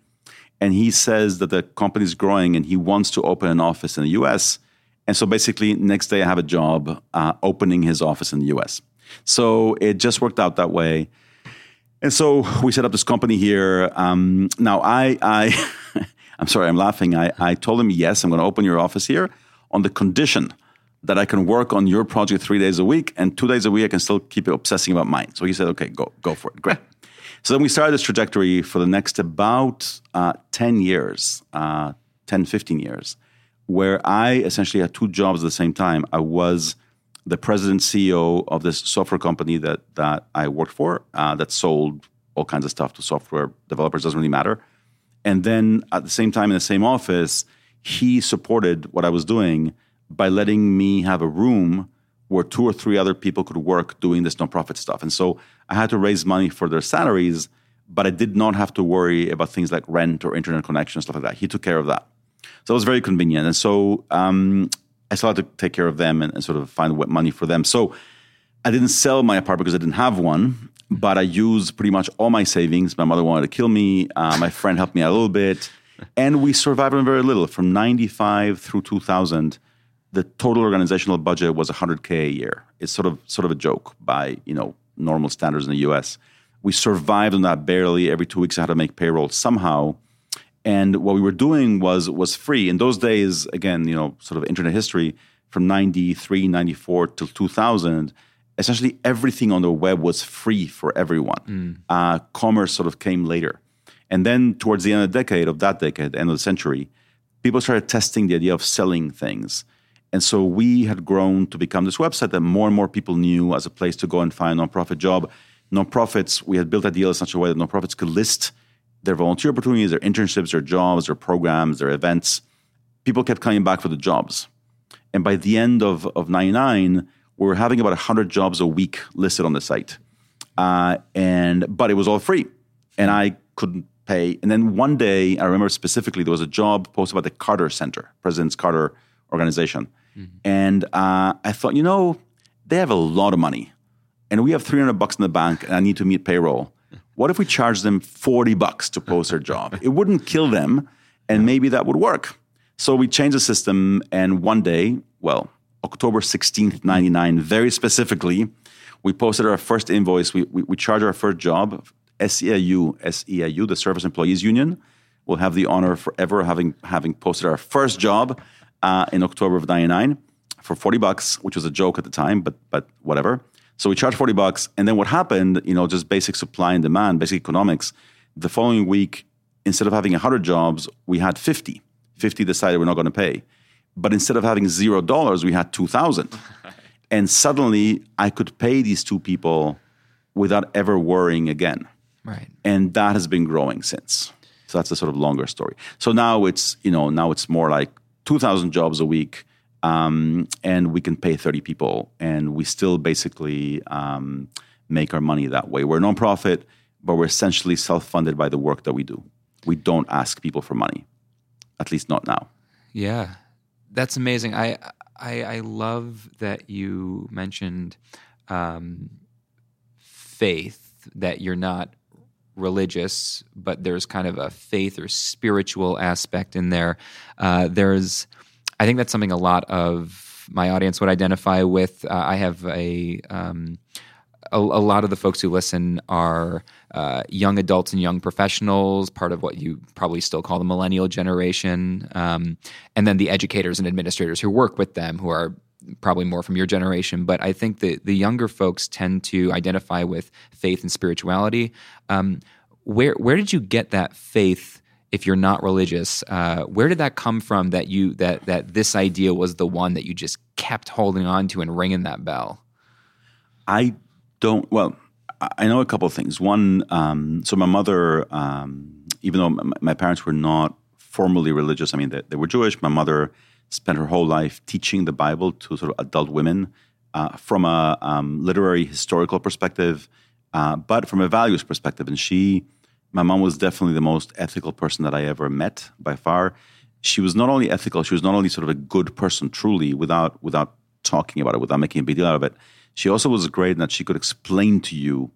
And he says that the company is growing and he wants to open an office in the US. And so basically, next day I have a job uh, opening his office in the US. So it just worked out that way. And so we set up this company here. Um, now I, I I'm sorry, I'm laughing. I, I told him, yes, I'm going to open your office here on the condition that I can work on your project three days a week and two days a week I can still keep obsessing about mine. So he said, okay, go, go for it. Great. So then we started this trajectory for the next about uh, 10 years, uh, 10, 15 years, where I essentially had two jobs at the same time. I was the president CEO of this software company that, that I worked for uh, that sold all kinds of stuff to software developers, doesn't really matter. And then at the same time in the same office, he supported what I was doing by letting me have a room where two or three other people could work doing this nonprofit stuff. And so I had to raise money for their salaries, but I did not have to worry about things like rent or internet connection stuff like that. He took care of that. So it was very convenient. And so um, I still had to take care of them and, and sort of find what money for them. So I didn't sell my apartment because I didn't have one, but I used pretty much all my savings. My mother wanted to kill me. Uh, my friend helped me out a little bit. And we survived on very little. From 95 through 2000, the total organizational budget was 100K a year. It's sort of, sort of a joke by, you know, normal standards in the US. We survived on that barely. Every two weeks I had to make payroll somehow. And what we were doing was was free. In those days, again, you know, sort of internet history from 93, 94 till 2000, essentially everything on the web was free for everyone. Uh, commerce sort of came later. And then towards the end of the decade, of that decade, end of the century, people started testing the idea of selling things. And so we had grown to become this website that more and more people knew as a place to go and find a nonprofit job. Nonprofits, we had built a deal in such a way that nonprofits could list their volunteer opportunities, their internships, their jobs, their programs, their events. People kept coming back for the jobs. And by the end of, of 99, we were having about 100 jobs a week listed on the site. Uh, and But it was all free. And I couldn't pay. And then one day, I remember specifically, there was a job posted by the Carter Center, President's Carter organization. And uh, I thought, you know, they have a lot of money. And we have 300 bucks in the bank, and I need to meet payroll. What if we charge them 40 bucks to post their job? It wouldn't kill them, and maybe that would work. So we changed the system, and one day, well, October 16th, 99, very specifically, we posted our first invoice. We, we, we charged our first job, SEIU, SEIU, the Service Employees Union. We'll have the honor forever having, having posted our first job uh, in October of 99 for 40 bucks, which was a joke at the time, but, but whatever. So we charged 40 bucks. And then what happened, you know, just basic supply and demand, basic economics. The following week, instead of having 100 jobs, we had 50. 50 decided we're not going to pay. but instead of having zero dollars, we had two thousand, and suddenly I could pay these two people without ever worrying again. Right. And that has been growing since. So that's a sort of longer story. So now it's you know now it's more like two thousand jobs a week. Um, and we can pay 30 people, and we still basically um, make our money that way. We're a nonprofit, but we're essentially self funded by the work that we do. We don't ask people for money, at least not now. Yeah, that's amazing. I I, I love that you mentioned um, faith. That you're not religious, but there's kind of a faith or spiritual aspect in there. Uh, there's, I think that's something a lot of my audience would identify with. Uh, I have a um, a, a, lot of the folks who listen are uh, young adults and young professionals, part of what you probably still call the millennial generation, um, and then the educators and administrators who work with them, who are probably more from your generation. But I think that the younger folks tend to identify with faith and spirituality. Um, where where did you get that faith? If you're not religious, uh, where did that come from? That you that that this idea was the one that you just kept holding on to and ringing that bell. I don't. Well, I know a couple of things. One, um, so my mother, um, even though my parents were not formally religious, I mean, they, they, were Jewish. My mother spent her whole life teaching the Bible to sort of adult women uh, from a um, literary historical perspective, uh, but from a values perspective. And she, my mom, was definitely the most ethical person that I ever met by far. She was not only ethical; she was not only sort of a good person, truly, without without talking about it, without making a big deal out of it she also was great in that she could explain to you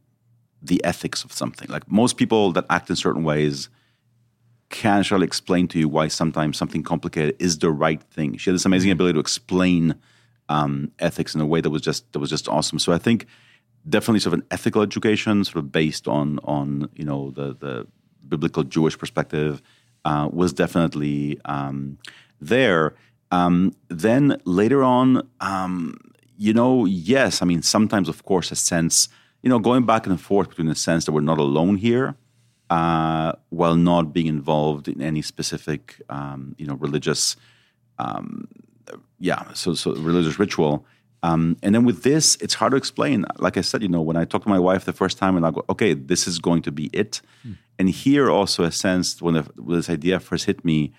the ethics of something. Like most people that act in certain ways can't really explain to you why sometimes something complicated is the right thing. She had this amazing ability to explain um, ethics in a way that was just that was just awesome. So I think definitely sort of an ethical education, sort of based on on you know the the biblical Jewish perspective, uh, was definitely um, there. Um, then later on, um, you know, yes, I mean, sometimes, of course, a sense, you know, going back and forth between the sense that we're not alone here, uh, while not being involved in any specific, um, you know, religious, um, yeah, so so religious ritual. Um, and then with this, it's hard to explain. Like I said, you know, when I talked to my wife the first time, and I go, okay, this is going to be it. Mm. And here also a sense when, the, when this idea first hit me,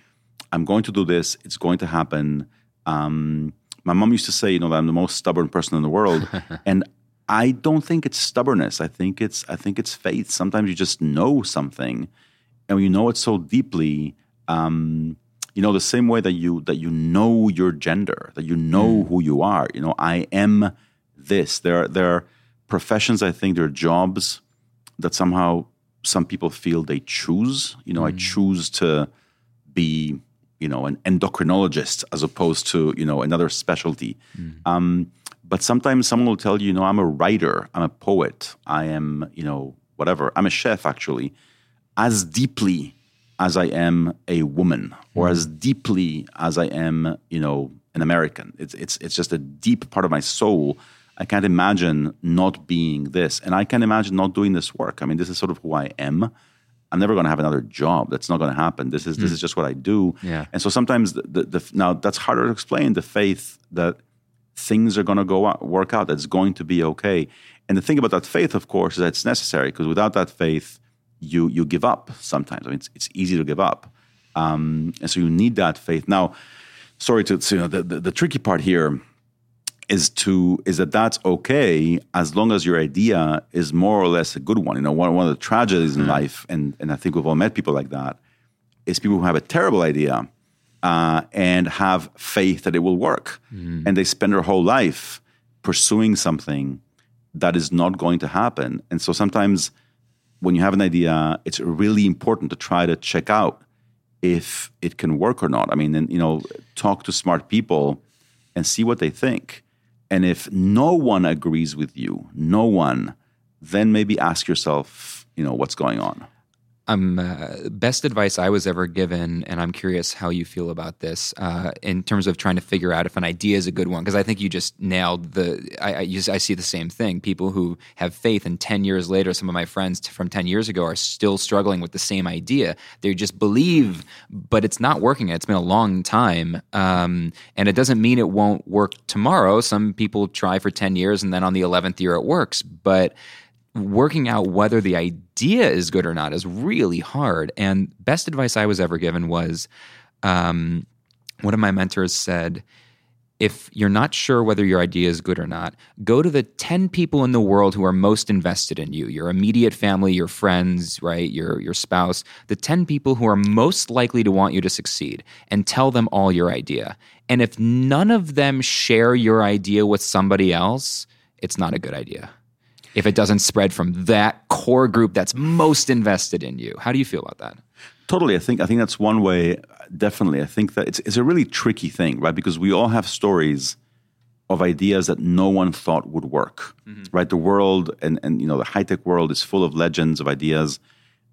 I'm going to do this. It's going to happen. Um, my mom used to say, you know, that I'm the most stubborn person in the world, and I don't think it's stubbornness. I think it's I think it's faith. Sometimes you just know something, and when you know it so deeply, um, you know, the same way that you that you know your gender, that you know mm. who you are. You know, I am this. There are, there are professions. I think there are jobs that somehow some people feel they choose. You know, mm. I choose to be you know, an endocrinologist as opposed to, you know, another specialty. Mm. Um, but sometimes someone will tell you, you know, I'm a writer, I'm a poet, I am, you know, whatever. I'm a chef, actually, as deeply as I am a woman, or mm. as deeply as I am, you know, an American. It's it's it's just a deep part of my soul. I can't imagine not being this, and I can't imagine not doing this work. I mean, this is sort of who I am. I'm never going to have another job. That's not going to happen. This is mm. this is just what I do. Yeah. And so sometimes the, the, the, now that's harder to explain. The faith that things are going to go out, work out. That's going to be okay. And the thing about that faith, of course, is that it's necessary because without that faith, you you give up. Sometimes I mean, it's, it's easy to give up, um, and so you need that faith. Now, sorry to you know the, the, the tricky part here is to is that that's okay as long as your idea is more or less a good one. You know, one, one of the tragedies in mm. life, and and I think we've all met people like that, is people who have a terrible idea uh, and have faith that it will work, mm. and they spend their whole life pursuing something that is not going to happen. And so sometimes when you have an idea, it's really important to try to check out if it can work or not. I mean, and, you know, talk to smart people and see what they think and if no one agrees with you, no one, then maybe ask yourself, you know, what's going on. Um, uh, best advice I was ever given, and I'm curious how you feel about this uh, in terms of trying to figure out if an idea is a good one. Because I think you just nailed the. I, I, I, see the same thing. People who have faith, and ten years later, some of my friends t- from ten years ago are still struggling with the same idea. They just believe, but it's not working. It's been a long time, um, and it doesn't mean it won't work tomorrow. Some people try for ten years, and then on the eleventh year it works, but working out whether the idea is good or not is really hard. And best advice I was ever given was um, one of my mentors said, if you're not sure whether your idea is good or not, go to the 10 people in the world who are most invested in you, your immediate family, your friends, right, your your spouse, the 10 people who are most likely to want you to succeed and tell them all your idea. And if none of them share your idea with somebody else, it's not a good idea if it doesn't spread from that core group that's most invested in you. How do you feel about that? Totally. I think I think that's one way. Definitely, I think that it's it's a really tricky thing, right? Because we all have stories of ideas that no one thought would work, mm-hmm. right? The world and and you know the high tech world is full of legends of ideas.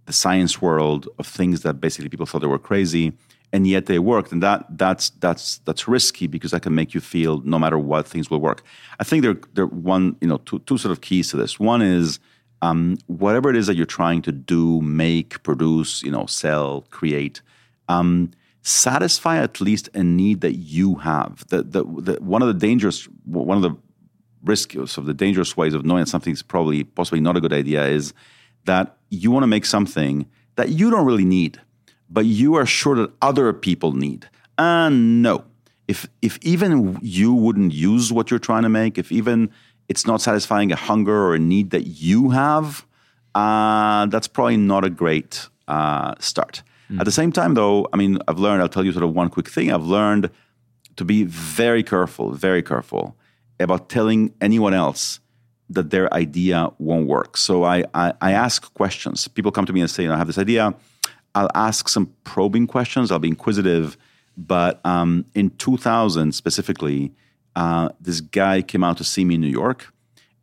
The science world of things that basically people thought they were crazy and yet they worked. And that that's that's that's risky because that can make you feel no matter what things will work. I think there there one you know two, two sort of keys to this. One is um, whatever it is that you're trying to do make produce you know sell create um, satisfy at least a need that you have. The, the, the, one of the dangerous one of the risks of the dangerous ways of knowing that something's probably possibly not a good idea is that you want to make something that you don't really need but you are sure that other people need. And no, if if even you wouldn't use what you're trying to make, if even it's not satisfying a hunger or a need that you have, uh, that's probably not a great uh, start. Mm. At the same time, though, I mean, I've learned. I'll tell you sort of one quick thing. I've learned to be very careful, very careful about telling anyone else that their idea won't work. So I, I, I ask questions. People come to me and say, you know, I have this idea I'll ask some probing questions. I'll be inquisitive. But um, in 2000 specifically, uh, this guy came out to see me in New York,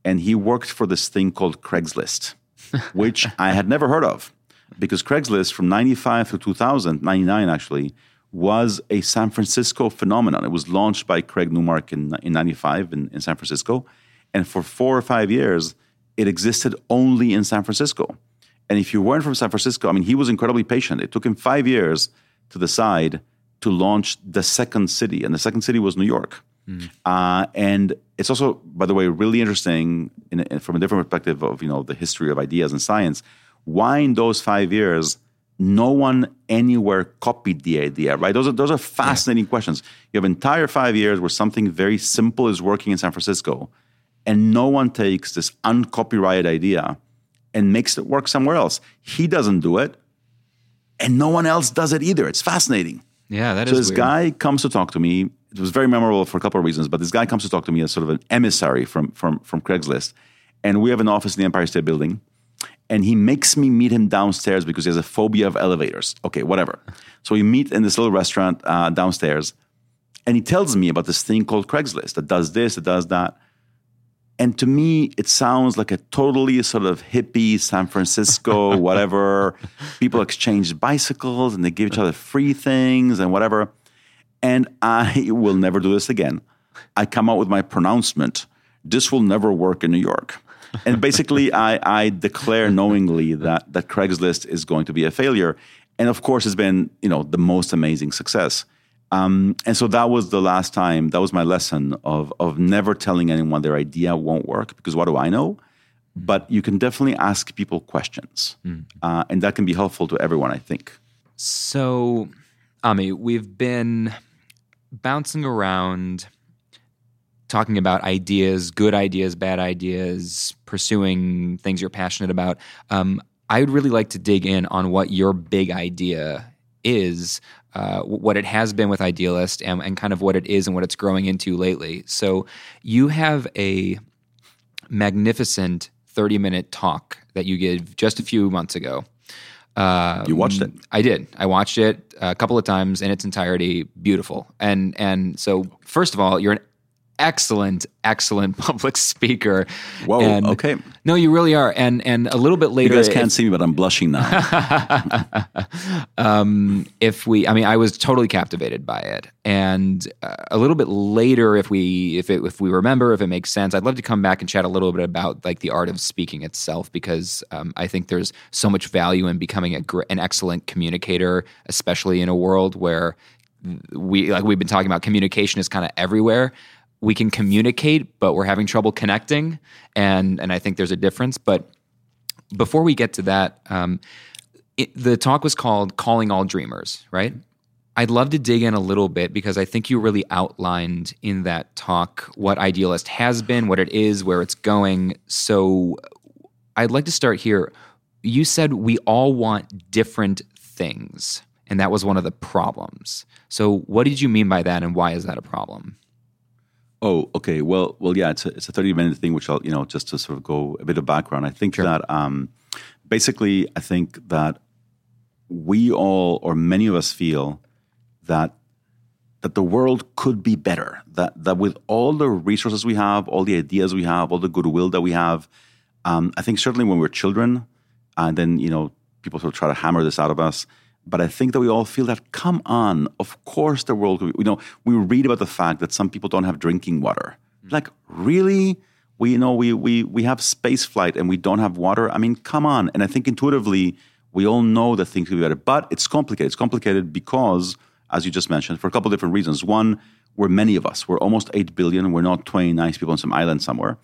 and he worked for this thing called Craigslist, which I had never heard of because Craigslist from 95 to 2000, 99 actually, was a San Francisco phenomenon. It was launched by Craig Newmark in, in 95 in, in San Francisco. And for four or five years, it existed only in San Francisco. And if you weren't from San Francisco, I mean, he was incredibly patient. It took him five years to decide to launch the second city, and the second city was New York. Mm. Uh, and it's also, by the way, really interesting in, in, from a different perspective of you know the history of ideas and science. Why in those five years no one anywhere copied the idea? Right? Those are those are fascinating yeah. questions. You have entire five years where something very simple is working in San Francisco, and no one takes this uncopyrighted idea and makes it work somewhere else. He doesn't do it, and no one else does it either. It's fascinating. Yeah, that so is. this weird. guy comes to talk to me. It was very memorable for a couple of reasons, but this guy comes to talk to me as sort of an emissary from from from Craigslist, and we have an office in the Empire State Building. And he makes me meet him downstairs because he has a phobia of elevators. Okay, whatever. So we meet in this little restaurant uh, downstairs, and he tells me about this thing called Craigslist that does this, that does that. And to me, it sounds like a totally sort of hippie San Francisco, whatever. People exchange bicycles and they give each other free things and whatever. And I will never do this again. I come out with my pronouncement this will never work in New York. And basically, I, I declare knowingly that, that Craigslist is going to be a failure. And of course, it's been you know the most amazing success. Um, and so that was the last time, that was my lesson of, of never telling anyone their idea won't work because what do I know? But you can definitely ask people questions. Mm. Uh, and that can be helpful to everyone, I think. So, Ami, we've been bouncing around talking about ideas, good ideas, bad ideas, pursuing things you're passionate about. Um, I would really like to dig in on what your big idea is uh, what it has been with Idealist and, and kind of what it is and what it's growing into lately. So you have a magnificent 30 minute talk that you gave just a few months ago. Uh, you watched it? I did. I watched it a couple of times in its entirety. Beautiful. And and so first of all, you're an excellent, excellent public speaker. Whoa, And- okay. No, you really are. And and a little bit later, You guys can't see me, but I'm blushing now. um, if we, I mean, I was totally captivated by it. And uh, a little bit later, if we, if it, if we remember, if it makes sense, I'd love to come back and chat a little bit about like the art of speaking itself, because um, I think there's so much value in becoming a gr- an excellent communicator, especially in a world where we, like we've been talking about, communication is kind of everywhere. We can communicate, but we're having trouble connecting, and and I think there's a difference. But before we get to that, um, it, the talk was called "Calling All Dreamers," right? I'd love to dig in a little bit because I think you really outlined in that talk what Idealist has been, what it is, where it's going. So I'd like to start here. You said we all want different things, and that was one of the problems. So what did you mean by that, and why is that a problem? Oh, okay. Well, well, yeah. It's a it's a thirty minute thing, which I'll you know just to sort of go a bit of background. I think that um, basically, I think that we all or many of us feel that that the world could be better. That that with all the resources we have, all the ideas we have, all the goodwill that we have, um, I think certainly when we're children, and then you know people sort of try to hammer this out of us. But I think that we all feel that, come on, of course the world, you know, we read about the fact that some people don't have drinking water. Like, really? We, you know, we, we, we have space flight and we don't have water? I mean, come on. And I think intuitively, we all know that things could be better. But it's complicated. It's complicated because, as you just mentioned, for a couple of different reasons. One, we're many of us. We're almost 8 billion. We're not 20 nice people on some island somewhere.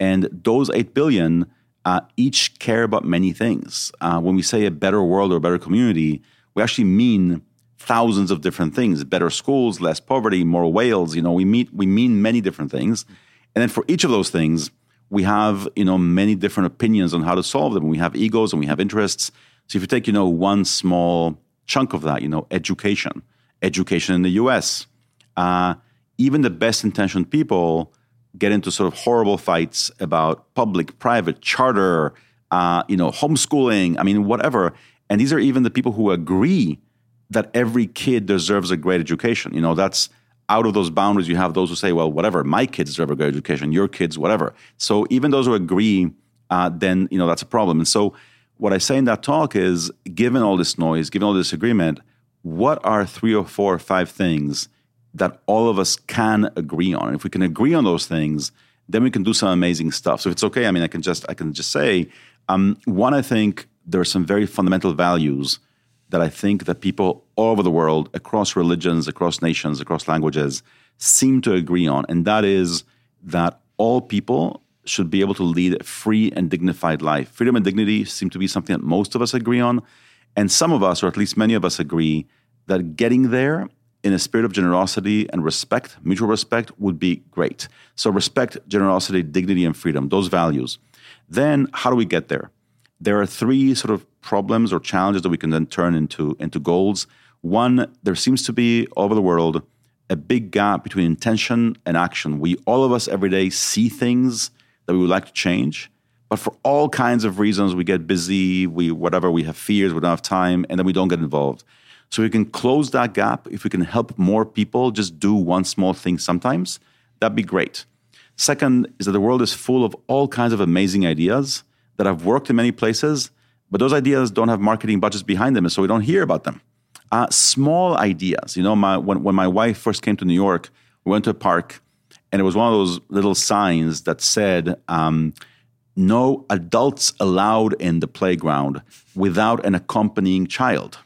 And those 8 billion uh, each care about many things. Uh, when we say a better world or a better community, we actually mean thousands of different things better schools less poverty more whales you know we meet we mean many different things and then for each of those things we have you know many different opinions on how to solve them we have egos and we have interests so if you take you know one small chunk of that you know education education in the us uh, even the best intentioned people get into sort of horrible fights about public, private, charter, uh, you know, homeschooling. I mean, whatever. And these are even the people who agree that every kid deserves a great education. You know, that's out of those boundaries. You have those who say, well, whatever, my kids deserve a great education, your kids, whatever. So even those who agree, uh, then, you know, that's a problem. And so what I say in that talk is, given all this noise, given all this agreement, what are three or four or five things that all of us can agree on. And if we can agree on those things, then we can do some amazing stuff. So if it's okay, I mean, I can just I can just say um, one. I think there are some very fundamental values that I think that people all over the world, across religions, across nations, across languages, seem to agree on, and that is that all people should be able to lead a free and dignified life. Freedom and dignity seem to be something that most of us agree on, and some of us, or at least many of us, agree that getting there in a spirit of generosity and respect, mutual respect, would be great. So, respect, generosity, dignity, and freedom, those values. Then, how do we get there? There are three sort of problems or challenges that we can then turn into, into goals. One, there seems to be over the world a big gap between intention and action. We, all of us, every day see things that we would like to change, but for all kinds of reasons, we get busy, we whatever, we have fears, we don't have time, and then we don't get involved. So we can close that gap. If we can help more people just do one small thing sometimes, that'd be great. Second is that the world is full of all kinds of amazing ideas that have worked in many places, but those ideas don't have marketing budgets behind them, and so we don't hear about them. Uh, small ideas. You know, my, when, when my wife first came to New York, we went to a park, and it was one of those little signs that said, um, no adults allowed in the playground without an accompanying child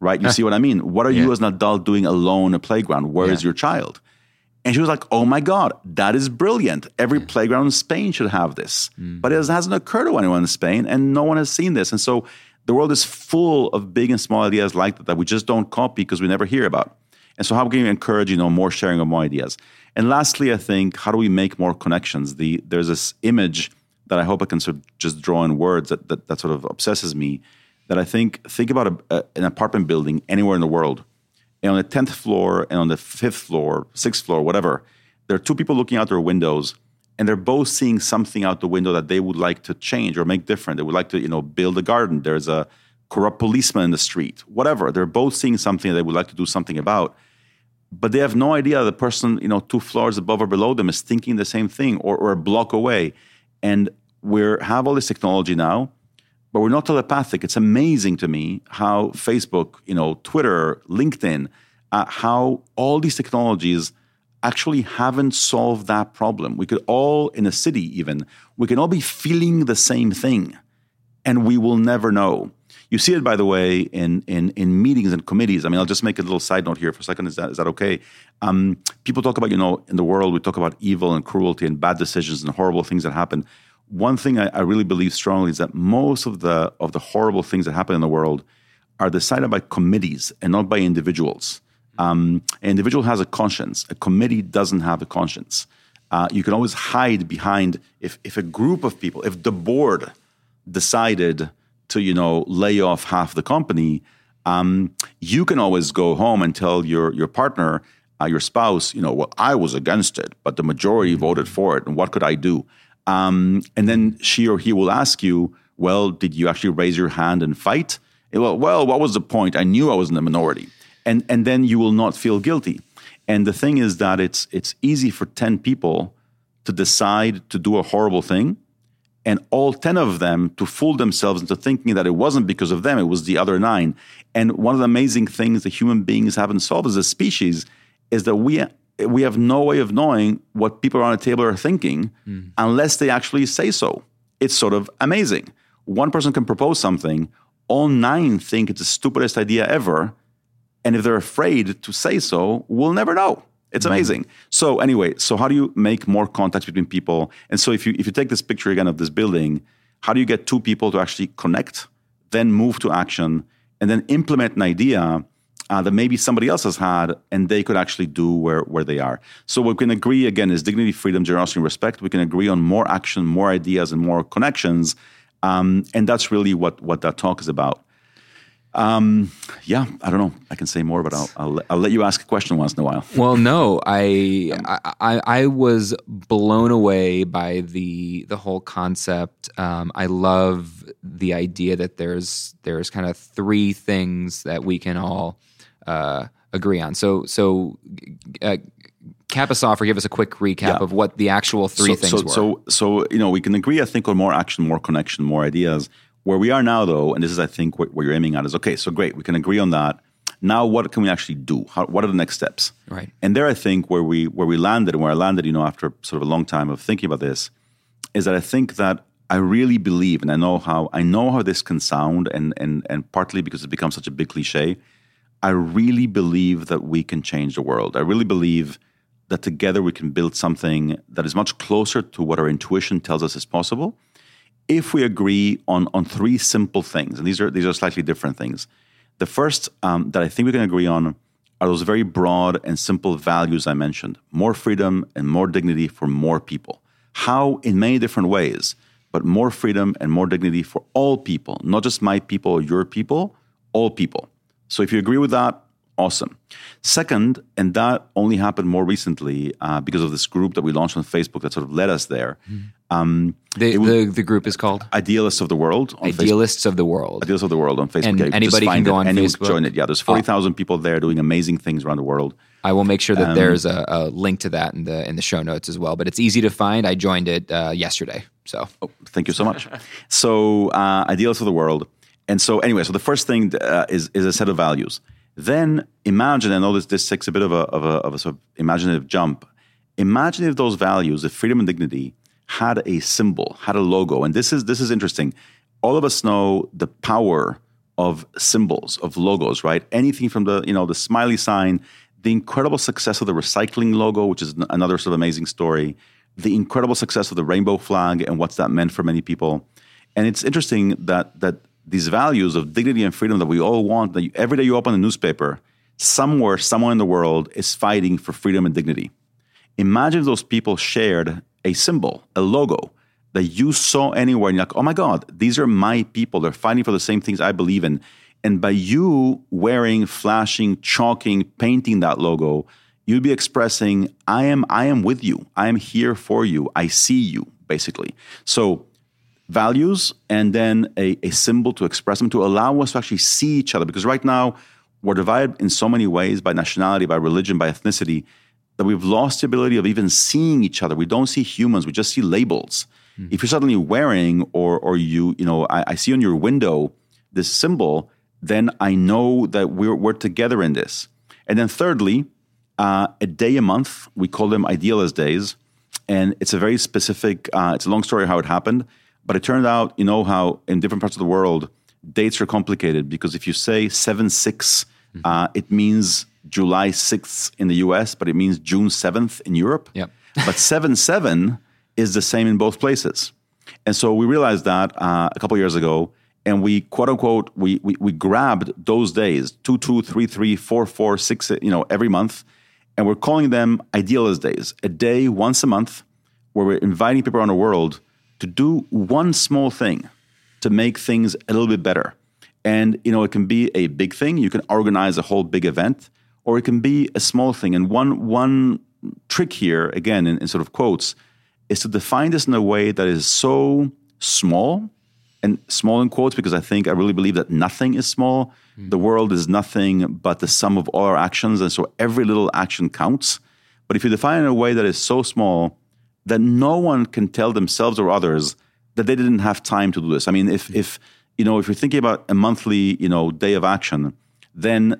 right? You see what I mean? What are you as an adult doing alone in a playground? Where is Yeah. your child? And she was like, oh my God, that is brilliant. Every playground in Spain should have this. Mm. But it hasn't occurred to anyone in Spain, and no one has seen this. And so the world is full of big and small ideas like that that we just don't copy because we never hear about. And so how can we encourage, you know, more sharing of more ideas? And lastly, I think, how do we make more connections? The there's this image that I hope I can sort of just draw in words that that, that sort of obsesses me that I think think about a, a, an apartment building anywhere in the world, and on the tenth floor and on the fifth floor, sixth floor, whatever, there are two people looking out their windows, and they're both seeing something out the window that they would like to change or make different. They would like to, you know, build a garden. There's a corrupt policeman in the street, whatever. They're both seeing something they would like to do something about. but they have no idea the person, you know, two floors above or below them is thinking the same thing or, or a block away. And we have all this technology now, but we're not telepathic. It's amazing to me how Facebook, you know, Twitter, LinkedIn, uh, how all these technologies actually haven't solved that problem. We could all, in a city even, we can all be feeling the same thing, and we will never know. You see it, by the way, in in in meetings and committees. I mean, I'll just make a little side note here for a second. Is that is that okay? Um, people talk about, you know, in the world, we talk about evil and cruelty and bad decisions and horrible things that happen. One thing I, I really believe strongly is that most of the of the horrible things that happen in the world are decided by committees and not by individuals. Um, an individual has a conscience. A committee doesn't have a conscience. Uh, you can always hide behind if if a group of people, if the board decided to you know lay off half the company, um, you can always go home and tell your your partner, uh, your spouse, you know, well, I was against it, but the majority voted for it, and what could I do? Um, and then she or he will ask you, well, did you actually raise your hand and fight? Well, well, what was the point? I knew I was in the minority and and then you will not feel guilty. And the thing is that it's it's easy for ten people to decide to do a horrible thing, and all ten of them to fool themselves into thinking that it wasn't because of them; it was the other nine. And one of the amazing things that human beings haven't solved as a species is that we we have no way of knowing what people around the table are thinking mm. unless they actually say so. It's sort of amazing. One person can propose something, all nine think it's the stupidest idea ever, and if they're afraid to say so, we'll never know. It's mm-hmm. amazing. So anyway, so how do you make more contacts between people? And so if you if you take this picture again of this building, how do you get two people to actually connect, then move to action, and then implement an idea uh, that maybe somebody else has had and they could actually do where, where they are. So we can agree again is dignity, freedom, generosity, and respect. We can agree on more action, more ideas, and more connections. Um, and that's really what, what that talk is about. Um, yeah, I don't know. I can say more, but I'll, I'll, I'll, let you ask a question once in a while. Well, no, I, I, I was blown away by the the whole concept. Um, I love the idea that there's there's kind of three things that we can all uh, agree on. So so. Uh, cap us off or give us a quick recap yeah. of what the actual three so, things so, were. So, so you know, we can agree, I think, on more action, more connection, more ideas. Where we are now, though, and this is, I think, what, what you're aiming at is okay, so great, we can agree on that. Now, what can we actually do? How, what are the next steps? Right. And there, I think, where we where we landed and where I landed, you know, after sort of a long time of thinking about this, is that I think that I really believe, and I know how I know how this can sound, and and and partly because it becomes such a big cliche. I really believe that we can change the world. I really believe that together we can build something that is much closer to what our intuition tells us is possible if we agree on, on three simple things, and these are, these are slightly different things. The first um, that I think we can agree on are those very broad and simple values I mentioned more freedom and more dignity for more people. How, in many different ways, but more freedom and more dignity for all people, not just my people or your people, all people. So if you agree with that, awesome. Second, and that only happened more recently uh, because of this group that we launched on Facebook that sort of led us there. Mm-hmm. Um, the, the, the group is called Idealists of the World. Idealists Facebook. of the World. Idealists of the World on Facebook. And yeah, anybody can go on Facebook. Join it. Yeah, there's forty thousand oh. people there doing amazing things around the world. I will make sure that um, there's a, a, link to that in the in the show notes as well. But it's easy to find. I joined it uh, yesterday. So oh, thank you so much. so uh, Idealists of the World. And so anyway, so the first thing uh, is is a set of values. Then imagine, I know this, this takes a bit of a, of a, of a sort of imaginative jump. Imagine if those values, the freedom and dignity, had a symbol, had a logo. And this is this is interesting. All of us know the power of symbols, of logos, right? Anything from the, you know, the smiley sign, the incredible success of the recycling logo, which is another sort of amazing story, the incredible success of the rainbow flag and what's that meant for many people. And it's interesting that that these values of dignity and freedom that we all want, that you, every day you open a newspaper, somewhere, someone in the world is fighting for freedom and dignity. Imagine those people shared a symbol, a logo that you saw anywhere, and you're like, oh my God, these are my people. They're fighting for the same things I believe in. And by you wearing, flashing, chalking, painting that logo, you'd be expressing, I am, I am with you. I am here for you. I see you, basically. So values and then a, a symbol to express them to allow us to actually see each other. Because right now, we're divided in so many ways by nationality, by religion, by ethnicity that we've lost the ability of even seeing each other. We don't see humans; we just see labels. Mm. If you're suddenly wearing, or or you, you know, I, I see on your window this symbol, then I know that we're we're together in this. And then thirdly, uh, a day a month, we call them idealist days, and it's a very specific. Uh, it's a long story how it happened, but it turned out, you know, how in different parts of the world dates are complicated because if you say seven six, mm-hmm. uh, it means July 6th in the US, but it means June 7th in Europe. Yep. but 7 7 is the same in both places. And so we realized that uh, a couple years ago, and we quote unquote we, we, we grabbed those days two two three three four four six you know every month, and we're calling them idealist days. A day once a month where we're inviting people around the world to do one small thing to make things a little bit better. And you know it can be a big thing. You can organize a whole big event or it can be a small thing. And one one trick here, again, in, in sort of quotes, is to define this in a way that is so small and small in quotes because I think I really believe that nothing is small. Mm. The world is nothing but the sum of all our actions, and so every little action counts. But if you define it in a way that is so small that no one can tell themselves or others that they didn't have time to do this. I mean, if mm. if you know if you're thinking about a monthly you know day of action, then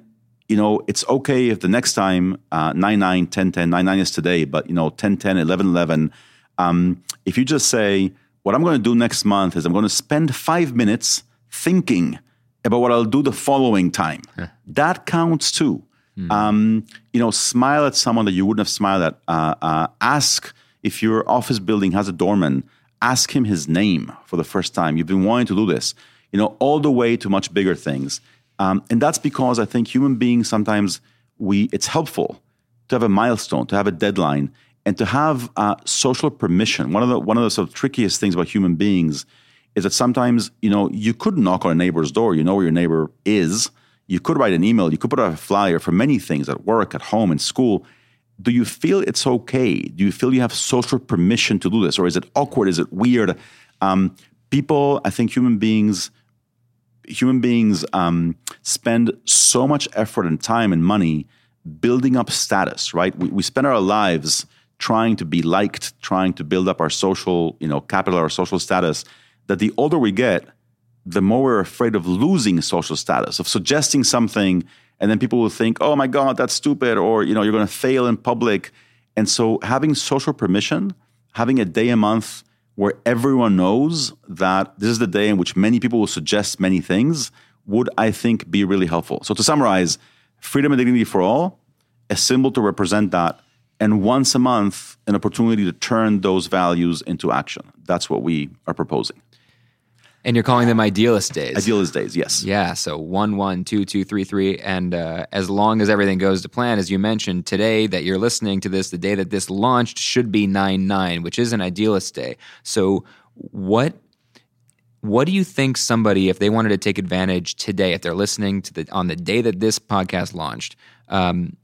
you know, it's okay if the next time uh, 9 9, 10 10, 9 9 is today, but, you know, 10 10, 11 11, um, if you just say, what I'm going to do next month is I'm going to spend five minutes thinking about what I'll do the following time. that counts too. Mm. Um, you know, smile at someone that you wouldn't have smiled at. Uh, uh, ask if your office building has a doorman, ask him his name for the first time. You've been wanting to do this, you know, all the way to much bigger things. Um, and that's because I think human beings sometimes we it's helpful to have a milestone, to have a deadline, and to have uh, social permission. One of the one of the sort of trickiest things about human beings is that sometimes you know you could knock on a neighbor's door. You know where your neighbor is. You could write an email. You could put out a flyer for many things at work, at home, in school. Do you feel it's okay? Do you feel you have social permission to do this, or is it awkward? Is it weird? Um, people, I think, human beings human beings um, spend so much effort and time and money building up status, right? We, we spend our lives trying to be liked, trying to build up our social, you know, capital, our social status, that the older we get, the more we're afraid of losing social status, of suggesting something, and then people will think, oh my God, that's stupid, or, you know, you're going to fail in public. And so having social permission, having a day a month where everyone knows that this is the day in which many people will suggest many things would, I think, be really helpful. So, to summarize, freedom and dignity for all, a symbol to represent that, and once a month, an opportunity to turn those values into action. That's what we are proposing. And you're calling them idealist days. Idealist days, yes. Yeah. So one, one, two, two, three, three, and uh, as long as everything goes to plan, as you mentioned today, that you're listening to this, the day that this launched should be nine nine, which is an idealist day. So what what do you think somebody, if they wanted to take advantage today, if they're listening to the on the day that this podcast launched, um,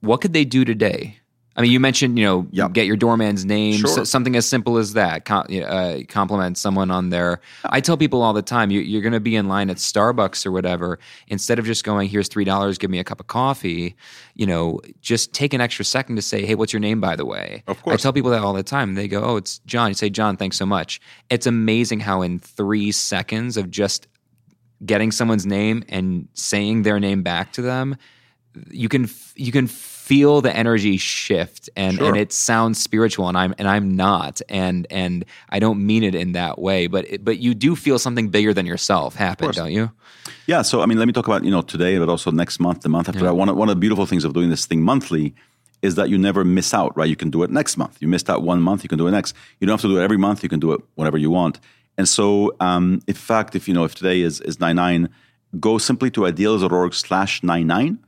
what could they do today? I mean, you mentioned you know yep. get your doorman's name, sure. so something as simple as that. Com- uh, compliment someone on there. I tell people all the time, you, you're going to be in line at Starbucks or whatever. Instead of just going, "Here's three dollars, give me a cup of coffee," you know, just take an extra second to say, "Hey, what's your name, by the way?" Of course, I tell people that all the time. They go, "Oh, it's John." You say, "John, thanks so much." It's amazing how in three seconds of just getting someone's name and saying their name back to them, you can you can feel the energy shift and, sure. and it sounds spiritual and I'm and I'm not. And and I don't mean it in that way but it, but you do feel something bigger than yourself happen don't you? Yeah so I mean let me talk about you know today but also next month the month after yeah. one, of, one of the beautiful things of doing this thing monthly is that you never miss out right? You can do it next month. You missed out one month you can do it next. You don't have to do it every month you can do it whenever you want. And so um, in fact if you know if today is is 99 go simply to idealist.org slash 99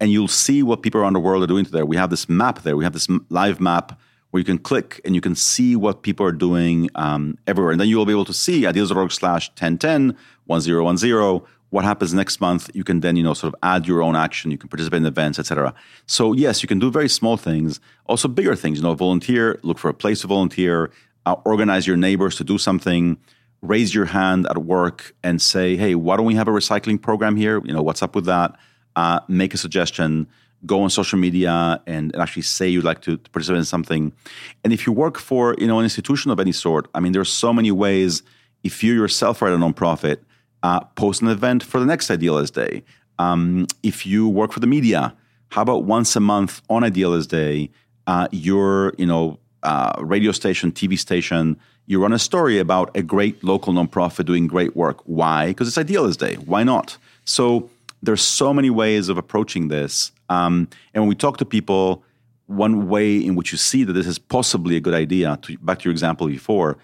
and you'll see what people around the world are doing there. We have this map there. We have this live map where you can click and you can see what people are doing um, everywhere. And then you will be able to see idealist.org slash 1010, 1010, what happens next month. You can then, you know, sort of add your own action. You can participate in events, etc. So yes, you can do very small things, also bigger things. You know, volunteer, look for a place to volunteer, uh, organize your neighbors to do something, raise your hand at work and say, hey, why don't we have a recycling program here? You know, what's up with that? Uh, make a suggestion, go on social media and actually say you'd like to, to participate in something. And if you work for you know an institution of any sort, I mean, there's so many ways. If you yourself are at a nonprofit, uh, post an event for the next Idealist Day. Um, if you work for the media, how about once a month on Idealist Day, uh, your you know uh, radio station, TV station, you run a story about a great local nonprofit doing great work. Why? Because it's Idealist Day. Why not? So there's so many ways of approaching this. Um, and when we talk to people, one way in which you see that this is possibly a good idea, to, back to your example before,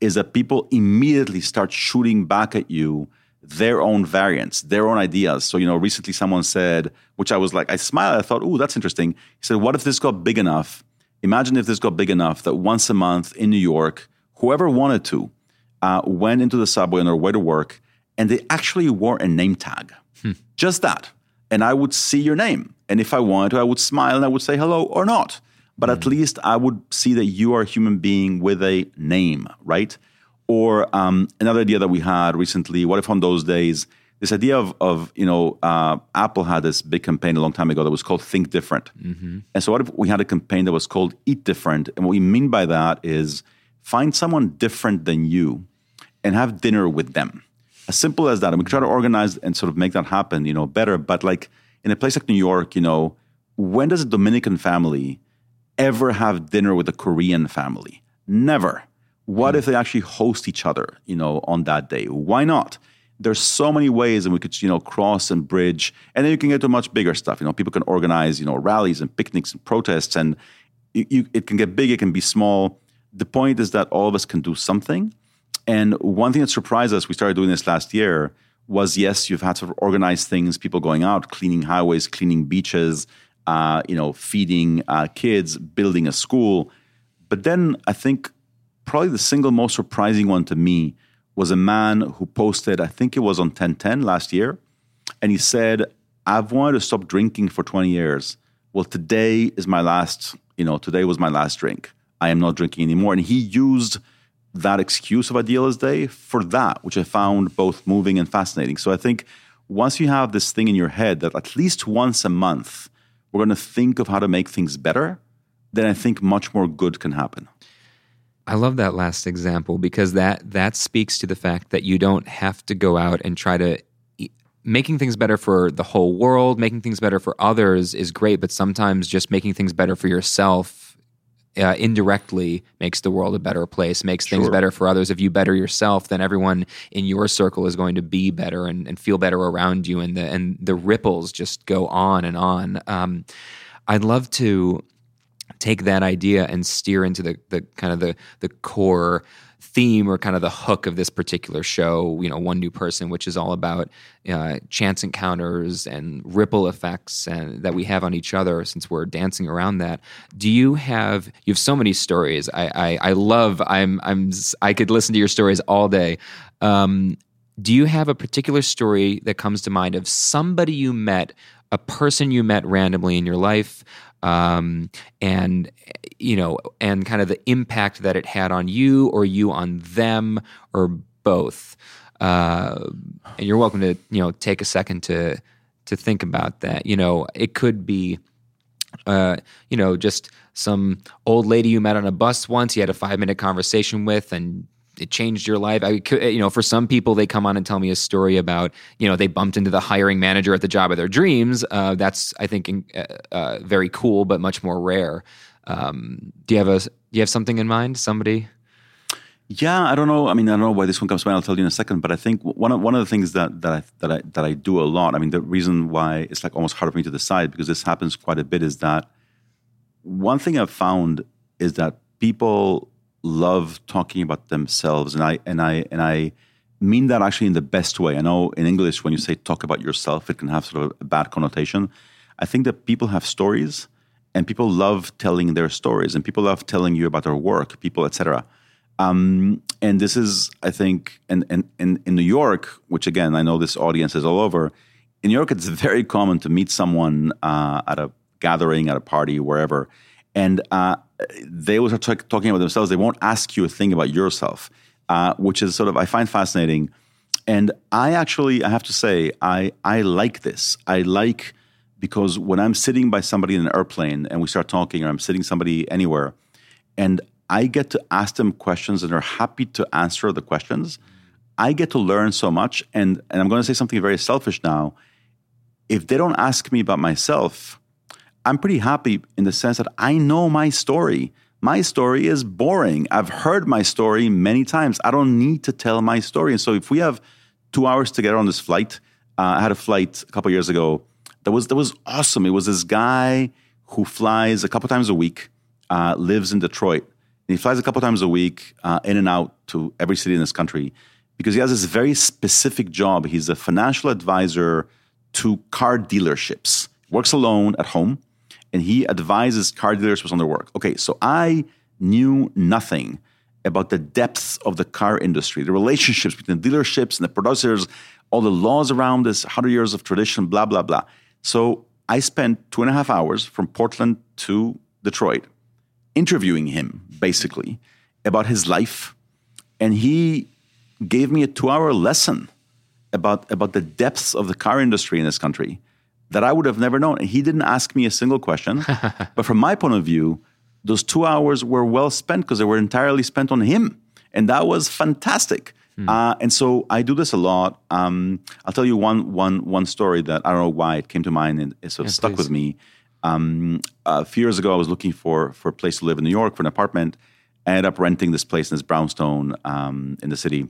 is that people immediately start shooting back at you their own variants, their own ideas. So, you know, recently someone said, which I was like, I smiled, I thought, oh, that's interesting. He said, what if this got big enough? Imagine if this got big enough that once a month in New York, whoever wanted to uh, went into the subway on their way to work and they actually wore a name tag. Hmm. Just that. And I would see your name. And if I wanted to, I would smile and I would say hello or not. But at hmm. least I would see that you are a human being with a name, right? Or um, another idea that we had recently, what if on those days, this idea of, of you know, uh, Apple had this big campaign a long time ago that was called Think Different. Mm-hmm. And so what if we had a campaign that was called Eat Different? And what we mean by that is find someone different than you and have dinner with them. As simple as that. And we try to organize and sort of make that happen, you know, better. But like in a place like New York, you know, when does a Dominican family ever have dinner with a Korean family? Never. What hmm. if they actually host each other, you know, on that day? Why not? There's so many ways and we could, you know, cross and bridge. And then you can get to much bigger stuff. You know, people can organize, you know, rallies and picnics and protests. And you, you, it can get big, it can be small. The point is that all of us can do something. And one thing that surprised us, we started doing this last year, was yes, you've had to organize things, people going out, cleaning highways, cleaning beaches, uh, you know, feeding uh, kids, building a school. But then I think probably the single most surprising one to me was a man who posted, I think it was on 1010 last year, and he said, I've wanted to stop drinking for 20 years. Well, today is my last, you know, today was my last drink. I am not drinking anymore. And he used that excuse of Idealist Day for that, which I found both moving and fascinating. So I think once you have this thing in your head that at least once a month we're going to think of how to make things better, then I think much more good can happen. I love that last example because that that speaks to the fact that you don't have to go out and try to making things better for the whole world, making things better for others is great, but sometimes just making things better for yourself uh, indirectly makes the world a better place, makes sure. things better for others. If you better yourself, then everyone in your circle is going to be better and, and feel better around you, and the and the ripples just go on and on. Um, I'd love to take that idea and steer into the, the kind of the, the core theme or kind of the hook of this particular show, you know, One New Person, which is all about uh, chance encounters and ripple effects and that we have on each other since we're dancing around that. Do you have you have so many stories. I I, I love I'm I'm I could listen to your stories all day. Um, do you have a particular story that comes to mind of somebody you met, a person you met randomly in your life, um, and you know, and kind of the impact that it had on you or you on them or both. Uh, and you're welcome to you know take a second to to think about that. You know, it could be. Uh, you know, just some old lady you met on a bus once, you had a five minute conversation with, and it changed your life. I could, you know, for some people, they come on and tell me a story about, you know, they bumped into the hiring manager at the job of their dreams. Uh, that's, I think, uh, uh, very cool, but much more rare. Um, do you have a, do you have something in mind? Somebody? Yeah, I don't know. I mean, I don't know why this one comes to mind. I'll tell you in a second. But I think one of one of the things that that I that I that I do a lot. I mean, the reason why it's like almost hard for me to decide because this happens quite a bit is that one thing I've found is that people love talking about themselves, and I and I and I mean that actually in the best way. I know in English when you say talk about yourself, it can have sort of a bad connotation. I think that people have stories, and people love telling their stories, and people love telling you about their work, people, etc. Um, and this is, I think, in, in, in, in New York, which again, I know this audience is all over. In New York, it's very common to meet someone uh, at a gathering, at a party, wherever, and uh, they will start talking about themselves. They won't ask you a thing about yourself, uh, which is sort of I find fascinating. And I actually, I have to say, I, I like this. I like because when I'm sitting by somebody in an airplane and we start talking, or I'm sitting somebody anywhere, and I get to ask them questions and they're happy to answer the questions, I get to learn so much. And, and I'm going to say something very selfish now. If they don't ask me about myself, I'm pretty happy in the sense that I know my story. My story is boring. I've heard my story many times. I don't need to tell my story. And so if we have two hours together on this flight, uh, I had a flight a couple years ago that was that was awesome. It was this guy who flies a couple times a week, uh, lives in Detroit. And he flies a couple times a week uh, in and out to every city in this country because he has this very specific job. He's a financial advisor to car dealerships. Works alone at home, and he advises car dealers dealerships on their work. Okay, so I knew nothing about the depths of the car industry, the relationships between the dealerships and the producers, all the laws around this, 100 years of tradition, blah, blah, blah. So I spent two and a half hours from Portland to Detroit interviewing him, basically, about his life. And he gave me a two hour lesson about, about the depths of the car industry in this country that I would have never known. And he didn't ask me a single question. but from my point of view, those two hours were well spent because they were entirely spent on him. And that was fantastic. Mm. Uh, and so I do this a lot. Um, I'll tell you one, one, one story that I don't know why it came to mind and it sort of stuck please. with me. Um, a few years ago, I was looking for, for a place to live in New York for an apartment. I ended up renting this place in this brownstone um, in the city.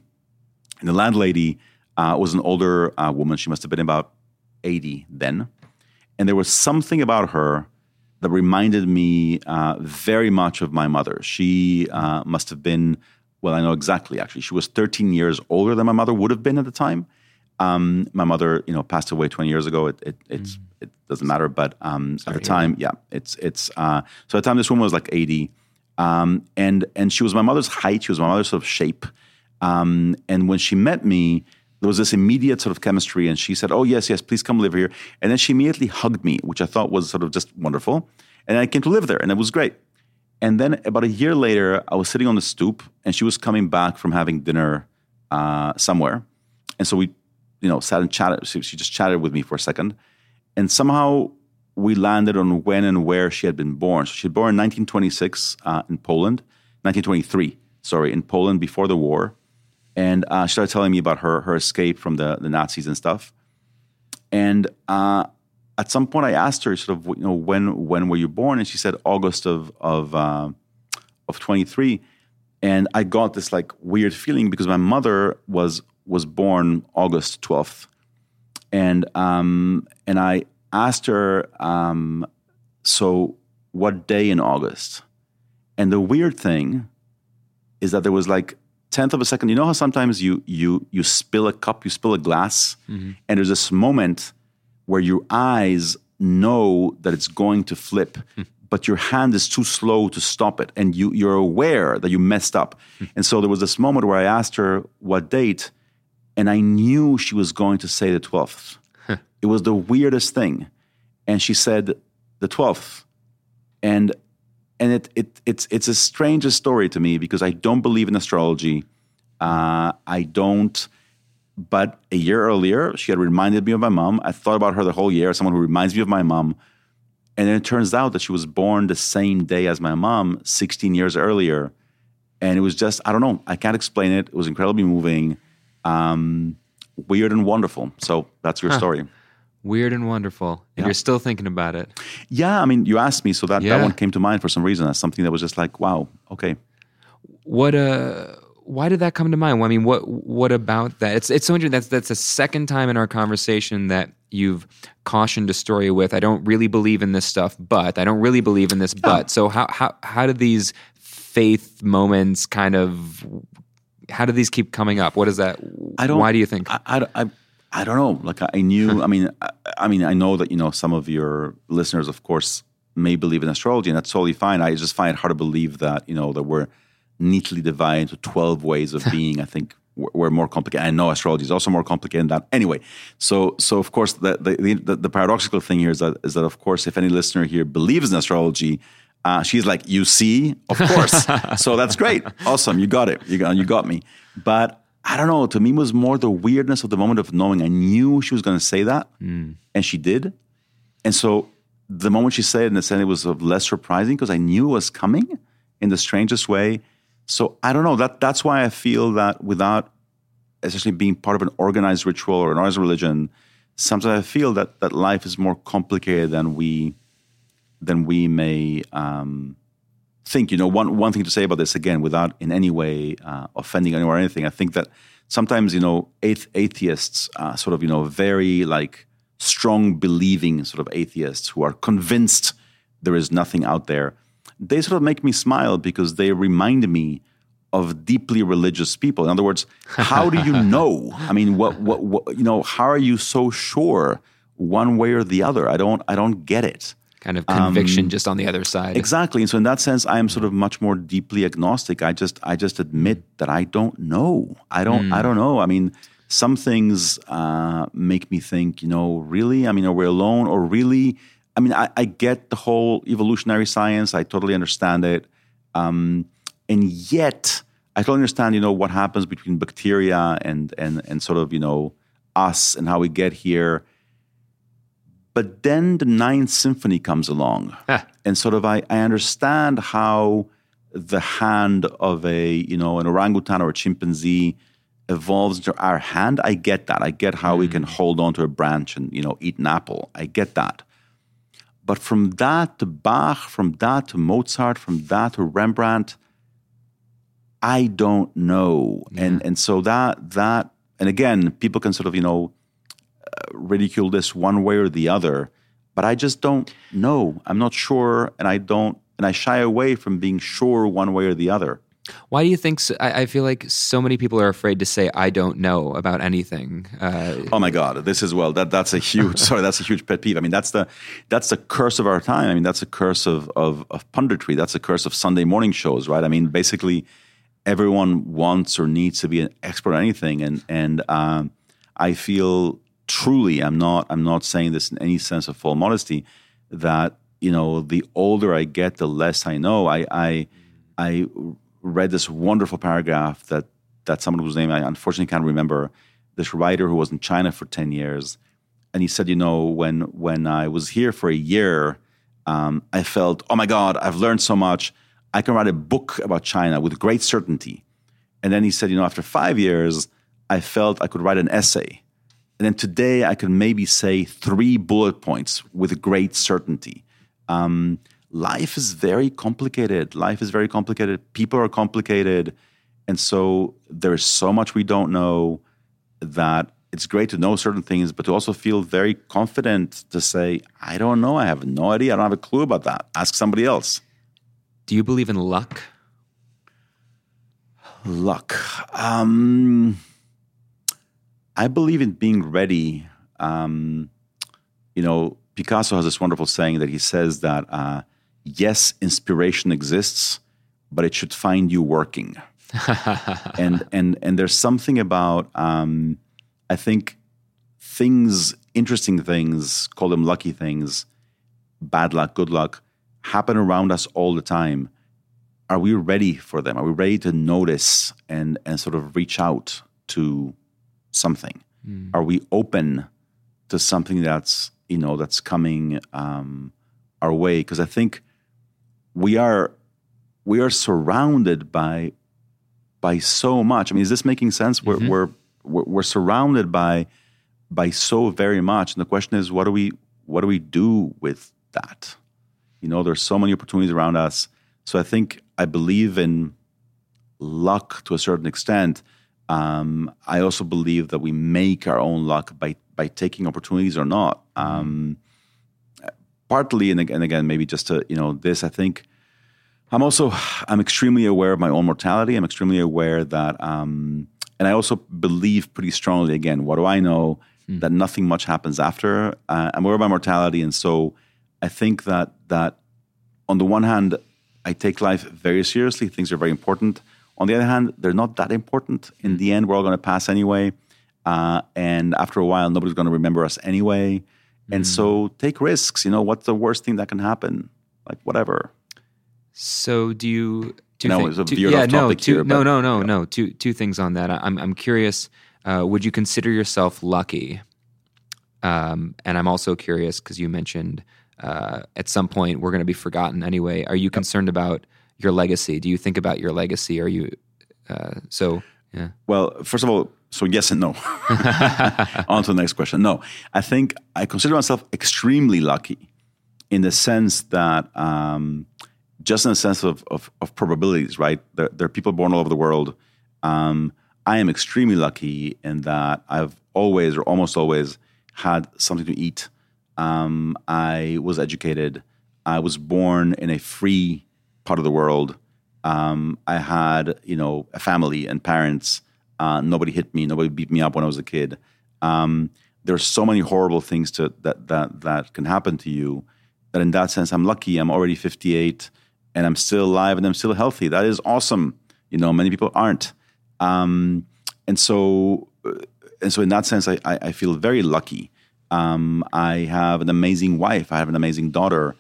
And the landlady uh, was an older uh, woman. She must have been about 80 then. And there was something about her that reminded me uh, very much of my mother. She uh, must have been well, I know exactly. Actually, she was 13 years older than my mother would have been at the time. Um, my mother, you know, passed away 20 years ago. It it, mm. it doesn't matter, but um, at the time, yeah, it's it's. Uh, so at the time, this woman was like 80, um, and and she was my mother's height. She was my mother's sort of shape. Um, and when she met me, there was this immediate sort of chemistry, and she said, "Oh yes, yes, please come live here." And then she immediately hugged me, which I thought was sort of just wonderful. And I came to live there, and it was great. And then about a year later, I was sitting on the stoop, and she was coming back from having dinner uh, somewhere, and so we, you know, sat and chatted. She, she just chatted with me for a second, and somehow we landed on when and where she had been born. So she was born in 1926 uh, in Poland, 1923, sorry, in Poland before the war, and uh, she started telling me about her her escape from the the Nazis and stuff, and uh, at some point I asked her sort of you know when when were you born? And she said August of of uh, of 23 and I got this like weird feeling because my mother was was born August 12th and um and I asked her um so what day in August? And the weird thing is that there was like tenth of a second you know how sometimes you you you spill a cup you spill a glass mm-hmm. and there's this moment where your eyes know that it's going to flip, hmm. but your hand is too slow to stop it. And you, you're aware that you messed up. Hmm. And so there was this moment where I asked her what date, and I knew she was going to say the 12th. It was the weirdest thing. And she said the 12th. And and it, it it's it's a strangest story to me because I don't believe in astrology. Uh, I don't but a year earlier, she had reminded me of my mom. I thought about her the whole year, someone who reminds me of my mom. And then it turns out that she was born the same day as my mom, 16 years earlier. And it was just, I don't know, I can't explain it. It was incredibly moving, um, weird and wonderful. So that's your huh. story. Weird and wonderful. And yeah. you're still thinking about it. Yeah, I mean, you asked me, so that, yeah. that one came to mind for some reason. That's something that was just like, wow, okay. What, uh, why did that come to mind? Well, I mean, what what about that? It's it's so interesting. That's that's the second time in our conversation that you've cautioned a story with. I don't really believe in this stuff, but I don't really believe in this, but. Oh. So how how how did these faith moments kind of how do these keep coming up? What is that? I don't. Why do you think? I, I, I, I don't know. Like I knew. I mean, I, I mean, I know that you know some of your listeners, of course, may believe in astrology, and that's totally fine. I just find it hard to believe that you know that we're neatly divided into 12 ways of being. I think we're more complicated. I know astrology is also more complicated than that. Anyway, so so of course the the, the, the paradoxical thing here is that is that of course if any listener here believes in astrology, uh, she's like, you see, of course. so that's great, awesome, you got it, you got you got me. But I don't know. To me, it was more the weirdness of the moment of knowing. I knew she was going to say that, and she did. And so the moment she said it, in a sense, it was less surprising because I knew it was coming in the strangest way. So I don't know. That that's why I feel that without essentially being part of an organized ritual or an organized religion, sometimes I feel that that life is more complicated than we than we may um, think. You know, one one thing to say about this again, without in any way uh, offending anyone or anything, I think that sometimes you know athe- atheists, uh, sort of you know very like strong believing sort of atheists who are convinced there is nothing out there. They sort of make me smile because they remind me of deeply religious people. In other words, how do you know? I mean, what, what, what, you know, how are you so sure one way or the other? I don't, I don't get it. Kind of conviction um, just on the other side. Exactly. And so in that sense, I am sort of much more deeply agnostic. I just, I just admit that I don't know. I don't, mm. I don't know. I mean, some things uh, make me think, you know, really? I mean, are we alone? Or really? I mean, I, I get the whole evolutionary science. I totally understand it. Um, and yet, I totally understand, you know, what happens between bacteria and, and, and sort of, you know, us and how we get here. But then the Ninth Symphony comes along. Ah. And sort of, I, I understand how the hand of a, you know, an orangutan or a chimpanzee evolves into our hand. I get that. I get how mm. we can mm. hold on to a branch and you know eat an apple. I get that. But from that to Bach, from that to Mozart, from that to Rembrandt, I don't know. Yeah. And and so that that and again, people can sort of you know ridicule this one way or the other, but I just don't know. I'm not sure, and I don't, and I shy away from being sure one way or the other. Why do you think? So, I, I, feel like so many people are afraid to say "I don't know" about anything. Uh, oh my God, this is well. That that's a huge. sorry, that's a huge pet peeve. I mean, that's the that's the curse of our time. I mean, that's a curse of of, of punditry. That's a curse of Sunday morning shows, right? I mean, basically, everyone wants or needs to be an expert on anything, and and um, I feel truly, I'm not I'm not saying this in any sense of full modesty, that you know, the older I get, the less I know. I I I read this wonderful paragraph that that someone whose name I unfortunately can't remember, this writer who was in China for ten years, and he said, you know, when when I was here for a year, um, I felt, oh my God, I've learned so much. I can write a book about China with great certainty. And then he said, you know, after five years, I felt I could write an essay. And then today, I can maybe say three bullet points with great certainty. Um, life is very complicated. Life is very complicated. People are complicated. And so there's so much we don't know that it's great to know certain things, but to also feel very confident to say, I don't know. I have no idea. I don't have a clue about that. Ask somebody else. Do you believe in luck? Luck. Um, I believe in being ready. Um, you know, Picasso has this wonderful saying that he says that uh, yes, inspiration exists, but it should find you working. and and and there's something about um, I think things, interesting things, call them lucky things, bad luck, good luck, happen around us all the time. Are we ready for them? Are we ready to notice and and sort of reach out to something? Mm. Are we open to something that's you know that's coming um, our way? Because I think we are we are surrounded by by so much. I mean, is this making sense? Mm-hmm. We're, we're we're surrounded by by so very much, and the question is, what do we what do we do with that? You know, there's so many opportunities around us. So I think I believe in luck to a certain extent. Um, I also believe that we make our own luck by by taking opportunities or not. Um, partly, and again, and again, maybe just to you know this, I think I'm also I'm extremely aware of my own mortality. I'm extremely aware that, um, and I also believe pretty strongly. Again, what do I know? Mm. That nothing much happens after. Uh, I'm aware of my mortality, and so I think that that on the one hand, I take life very seriously. Things are very important. On the other hand, they're not that important. In the end, we're all going to pass anyway, uh, and after a while, nobody's going to remember us anyway. And mm. so, take risks. You know, what's the worst thing that can happen? Like whatever. So do you? Two No, it's a veered yeah, off no, topic two, here, no, but- no, no, no. Two two things on that. I'm I'm curious. Uh, would you consider yourself lucky? Um, and I'm also curious because you mentioned uh, at some point we're going to be forgotten anyway. Are you concerned about your legacy? Do you think about your legacy? Are you uh, so? Yeah. Well, first of all, so yes and no. On to the next question. No, I think I consider myself extremely lucky in the sense that, um, just in the sense of, of, of probabilities, right? There, there are people born all over the world. Um, I am extremely lucky in that I've always or almost always had something to eat. Um, I was educated. I was born in a free part of the world. Um, I had, you know, a family and parents. Uh, nobody hit me. Nobody beat me up when I was a kid. Um, there's so many horrible things to, that that that can happen to you. That in that sense, I'm lucky. I'm already 58, and I'm still alive, and I'm still healthy. That is awesome. You know, many people aren't. Um, and so, uh, and so, in that sense, I, I, I feel very lucky. Um, I have an amazing wife. I have an amazing daughter.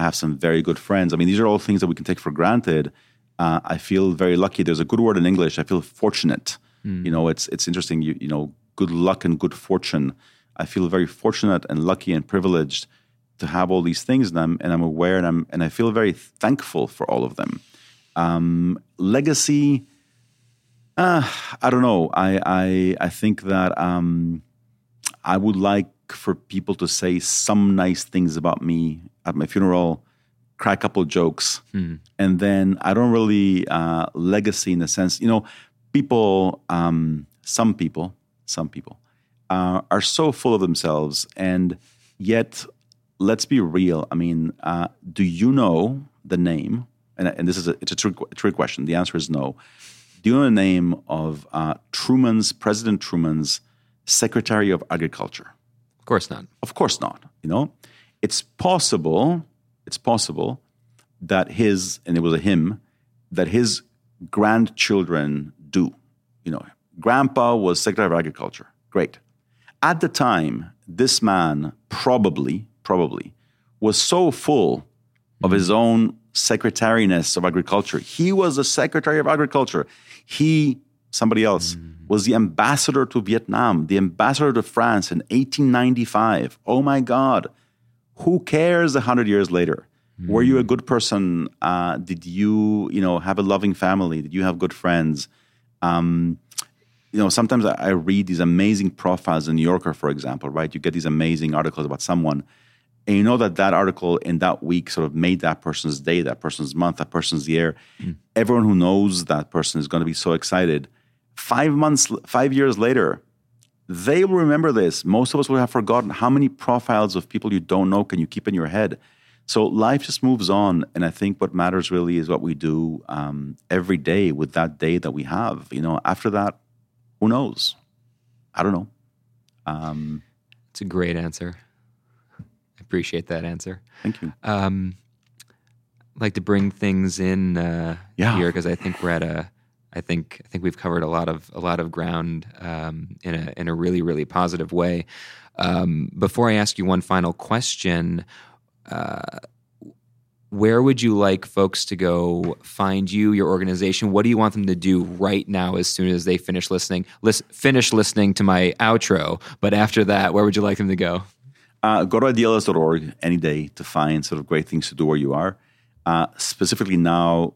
I have some very good friends. I mean, these are all things that we can take for granted. Uh, I feel very lucky. There's a good word in English. I feel fortunate. You know, it's it's interesting. You you know, good luck and good fortune. I feel very fortunate and lucky and privileged to have all these things, and I'm and I'm aware, and I'm and I feel very thankful for all of them. Um, legacy. Uh, I don't know. I I I think that um, I would like for people to say some nice things about me at my funeral, cry a couple jokes, and then I don't really uh, legacy in the sense. You know, people. Um, some people. Some people uh, are so full of themselves, and yet, let's be real. I mean, uh, do you know the name? And, and this is a, it's a trick, trick question. The answer is no. Do you know the name of uh, Truman's President Truman's Secretary of Agriculture? Of course not. Of course not. You know, it's possible. It's possible that his and it was a him that his grandchildren do. You know, Grandpa was Secretary of Agriculture. Great. At the time, this man probably, probably, was so full of his own secretariness of agriculture. He was the Secretary of Agriculture. He, somebody else, mm. was the ambassador to Vietnam, the ambassador to France in 1895. Oh my God. Who cares a hundred years later? Were you a good person? Uh, did you, you know, have a loving family? Did you have good friends? Um, you know, sometimes I, I read these amazing profiles in New Yorker, for example, right? You get these amazing articles about someone, and you know that that article in that week sort of made that person's day, that person's month, that person's year. Everyone who knows that person is going to be so excited. Five months, five years later, they will remember this. Most of us will have forgotten how many profiles of people you don't know can you keep in your head. So life just moves on, and I think what matters really is what we do um, every day with that day that we have. You know, after that, who knows? I don't know. Um, It's a great answer. I appreciate that answer. thank you. Um, I'd like to bring things in uh, Yeah. here because I think we're at a. I think I think we've covered a lot of a lot of ground um, in a in a really really positive way. Um, before I ask you one final question, uh, where would you like folks to go find you, your organization? What do you want them to do right now as soon as they finish listening? Lis- finish listening to my outro, but after that, where would you like them to go? Uh, go to idealist.org any day to find sort of great things to do where you are. Uh, specifically now,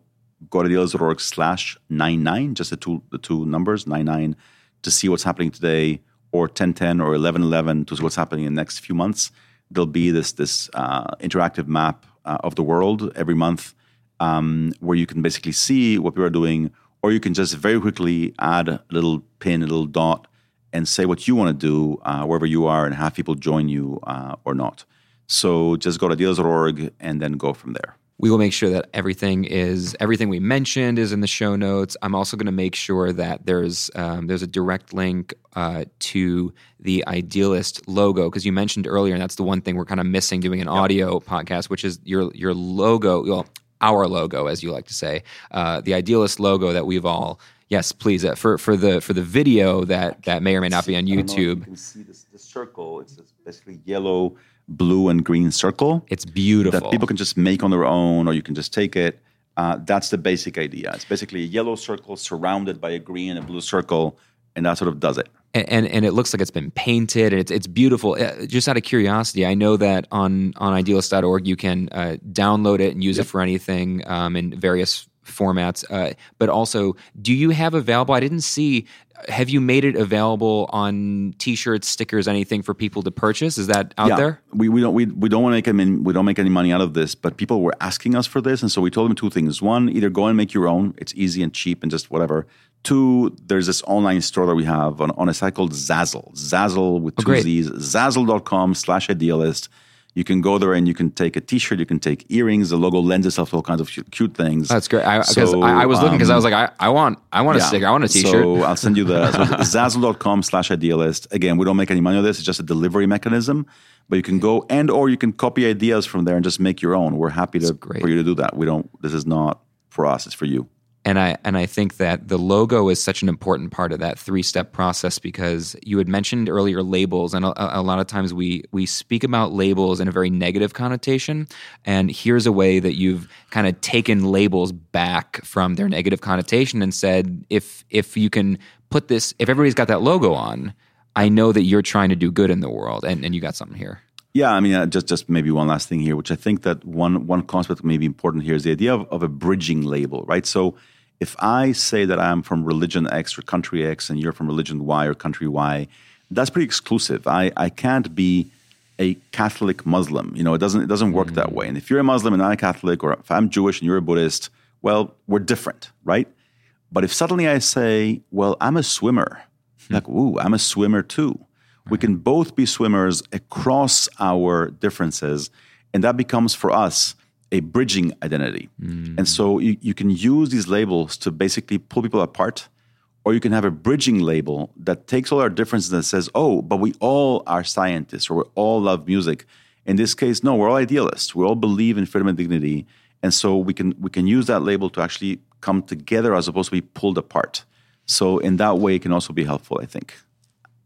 go to idealist.org slash 99, just the two, the two numbers, 99, to see what's happening today, or 1010 or 1111 to see what's happening in the next few months. There'll be this, this uh, interactive map uh, of the world every month um, where you can basically see what people are doing, or you can just very quickly add a little pin, a little dot, and say what you want to do uh, wherever you are and have people join you uh, or not. So just go to idealist.org and then go from there. We will make sure that everything is everything we mentioned is in the show notes. I'm also going to make sure that there's um, there's a direct link uh, to the Idealist logo because you mentioned earlier, and that's the one thing we're kind of missing doing an audio podcast, which is your your logo, well, our logo, as you like to say, uh, the Idealist logo that we've all. Yes, please. Uh, for for the for the video that that may or may not be on I don't know if YouTube, You can see this, this circle. It's basically yellow, blue, and green circle it's beautiful. that people can just make on their own, or you can just take it. Uh, that's the basic idea. It's basically a yellow circle surrounded by a green and a blue circle, and that sort of does it. And, and, and it looks like it's been painted and it's it's beautiful. Uh, just out of curiosity, I know that on on idealist.org you can uh, download it and use yep. it for anything um, in various formats. Uh, but also, do you have available? I didn't see. Have you made it available on T-shirts, stickers, anything for people to purchase? Is that out yeah. there? We, we don't we, we don't want to make I mean, we don't make any money out of this, but people were asking us for this, and so we told them two things: one, either go and make your own; it's easy and cheap and just whatever. Two, there's this online store that we have on, on a site called Zazzle. Zazzle with oh, two oh, Z's. Zazzle.com slash idealist you can go there and you can take a T-shirt, you can take earrings. The logo lends itself to all kinds of cute things. That's great. I, so, I, I was looking because um, I was like, I, I want, I want yeah. a sticker, I want a T-shirt. So I'll send you the so zazzle.com slash idealist. Again, we don't make any money on this. It's just a delivery mechanism. But you can go and or you can copy ideas from there and just make your own. We're happy to for you to do that. We don't. This is not for us. It's for you and I and I think that the logo is such an important part of that three step process because you had mentioned earlier labels, and a, a, lot of times we we speak about labels in a very negative connotation. And here's a way that you've kind of taken labels back from their negative connotation and said, if if you can put this, if everybody's got that logo on, I know that you're trying to do good in the world, and, and you got something here. Yeah, I mean, uh, just just maybe one last thing here, which I think that one one concept may be important here is the idea of, of a bridging label, right? So if I say that I'm from religion X or country X and you're from religion Y or country Y, that's pretty exclusive. I, I can't be a Catholic Muslim. You know, it doesn't it doesn't work mm. that way. And if you're a Muslim and I'm a Catholic, or if I'm Jewish and you're a Buddhist, well, we're different, right? But if suddenly I say, well, I'm a swimmer, hmm. like, ooh, I'm a swimmer too. Right. We can both be swimmers across our differences, and that becomes for us a bridging identity. Mm. And so you, you can use these labels to basically pull people apart, or you can have a bridging label that takes all our differences and says, oh, but we all are scientists or we all love music. In this case, no, we're all idealists. We all believe in freedom and dignity. And so we can we can use that label to actually come together as opposed to be pulled apart. So in that way it can also be helpful, I think.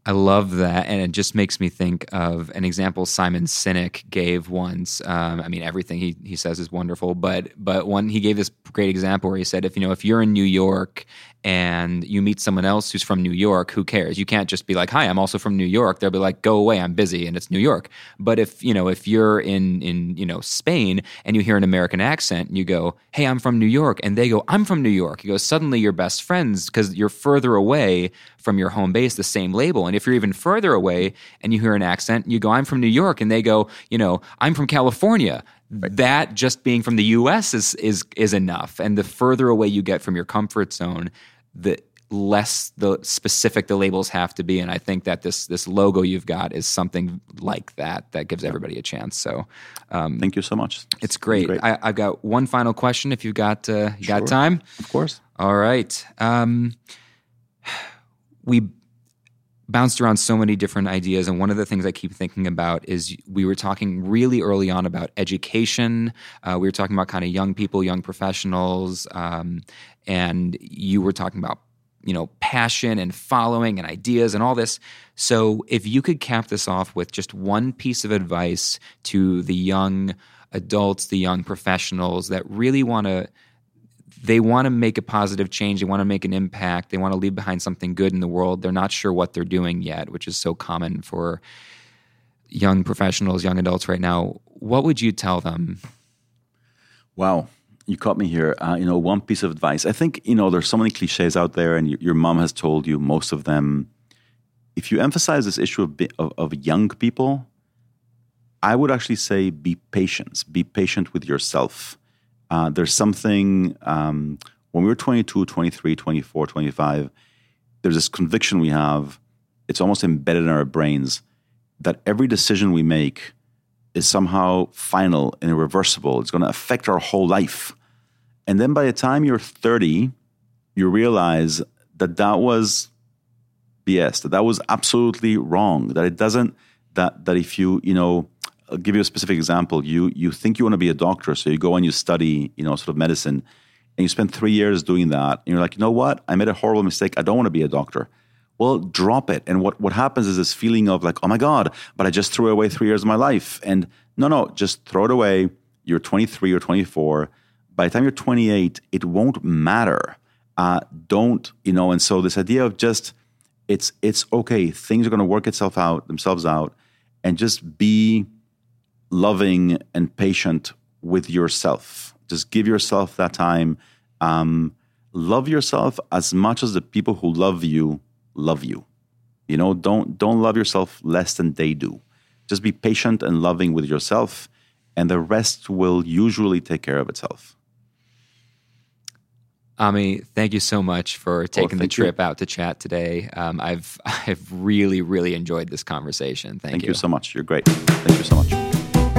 I love that, and it just makes me think of an example Simon Sinek gave once. Um, I mean, everything he he says is wonderful, but but one he gave this great example where he said, if you know, if you're in New York and you meet someone else who's from New York, who cares? You can't just be like, "Hi, I'm also from New York." They'll be like, "Go away, I'm busy," and it's New York. But if you know, if you're in in you know Spain and you hear an American accent, and you go, "Hey, I'm from New York," and they go, "I'm from New York," you go, suddenly you're best friends because you're further away from your home base, the same label. And if you're even further away and you hear an accent, you go, "I'm from New York," and they go, "You know, I'm from California." Right. That just being from the U.S. is is is enough. And the further away you get from your comfort zone, the less the specific the labels have to be. And I think that this this logo you've got is something like that that gives everybody a chance. So, um, thank you so much. It's, great. great. I, have got one final question. If you've got uh, you sure. got time, of course. All right. Um, we bounced around so many different ideas. And one of the things I keep thinking about is we were talking really early on about education. Uh, we were talking about kind of young people, young professionals, um, and you were talking about you know passion and following and ideas and all this so if you could cap this off with just one piece of advice to the young adults the young professionals that really want to they want to make a positive change. They want to make an impact. They want to leave behind something good in the world. They're not sure what they're doing yet, which is so common for young professionals, young adults right now. What would you tell them? Wow, you caught me here. Uh, you know, one piece of advice. I think you know there's so many cliches out there, and your mom has told you most of them. If you emphasize this issue of, of, of young people, I would actually say be patient. Be patient with yourself uh, there's something, um, when we were 22, 23, 24, 25, there's this conviction we have, it's almost embedded in our brains, that every decision we make is somehow final and irreversible. It's going to affect our whole life. And then by the time you're 30, you realize that that was BS, that that was absolutely wrong, that it doesn't, that, that if you, you know, I'll give you a specific example. You you think you want to be a doctor, so you go and you study, you know, sort of medicine, and you spend three years doing that, and you're like, you know what? I made a horrible mistake. I don't want to be a doctor. Well, drop it. And what what happens is this feeling of like, oh my god, but I just threw away three years of my life. And no, no, just throw it away. You're 23 or 24. by the time you're 28, it won't matter. Uh, don't, you know, and so this idea of just, it's, it's okay, things are going to work itself out, themselves out, and just be loving and patient with yourself. Just give yourself that time. Um, love yourself as much as the people who love you love you. You know, don't don't love yourself less than they do. Just be patient and loving with yourself, and the rest will usually take care of itself. Ami, thank you so much for taking well, the trip you. out to chat today. Um, I've I've really really enjoyed this conversation. Thank, thank you. you so much. You're great. Thank you so much.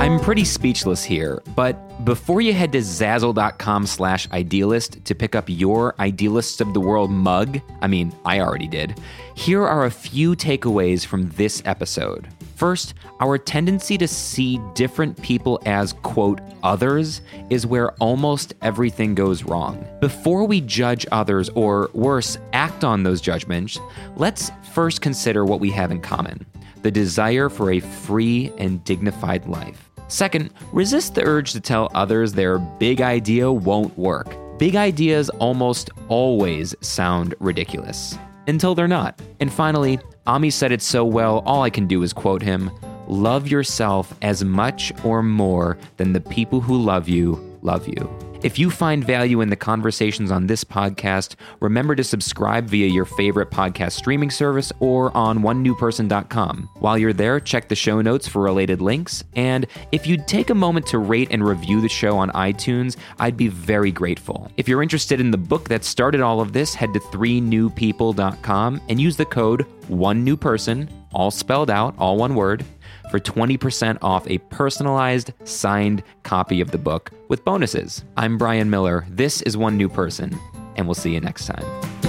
I'm pretty speechless here, but before you head to zazzle.com slash idealist to pick up your Idealists of the World mug, I mean, I already did, here are a few takeaways from this episode. First, our tendency to see different people as, quote, others is where almost everything goes wrong. Before we judge others, or worse, act on those judgments, let's first consider what we have in common the desire for a free and dignified life. Second, resist the urge to tell others their big idea won't work. Big ideas almost always sound ridiculous until they're not. And finally, Ami said it so well, all I can do is quote him Love yourself as much or more than the people who love you love you. If you find value in the conversations on this podcast, remember to subscribe via your favorite podcast streaming service or on onenewperson.com. While you're there, check the show notes for related links. And if you'd take a moment to rate and review the show on iTunes, I'd be very grateful. If you're interested in the book that started all of this, head to 3newpeople.com and use the code one new person, all spelled out, all one word for 20% off a personalized, signed copy of the book with bonuses. I'm Brian Miller. This is One New Person, and we'll see you next time.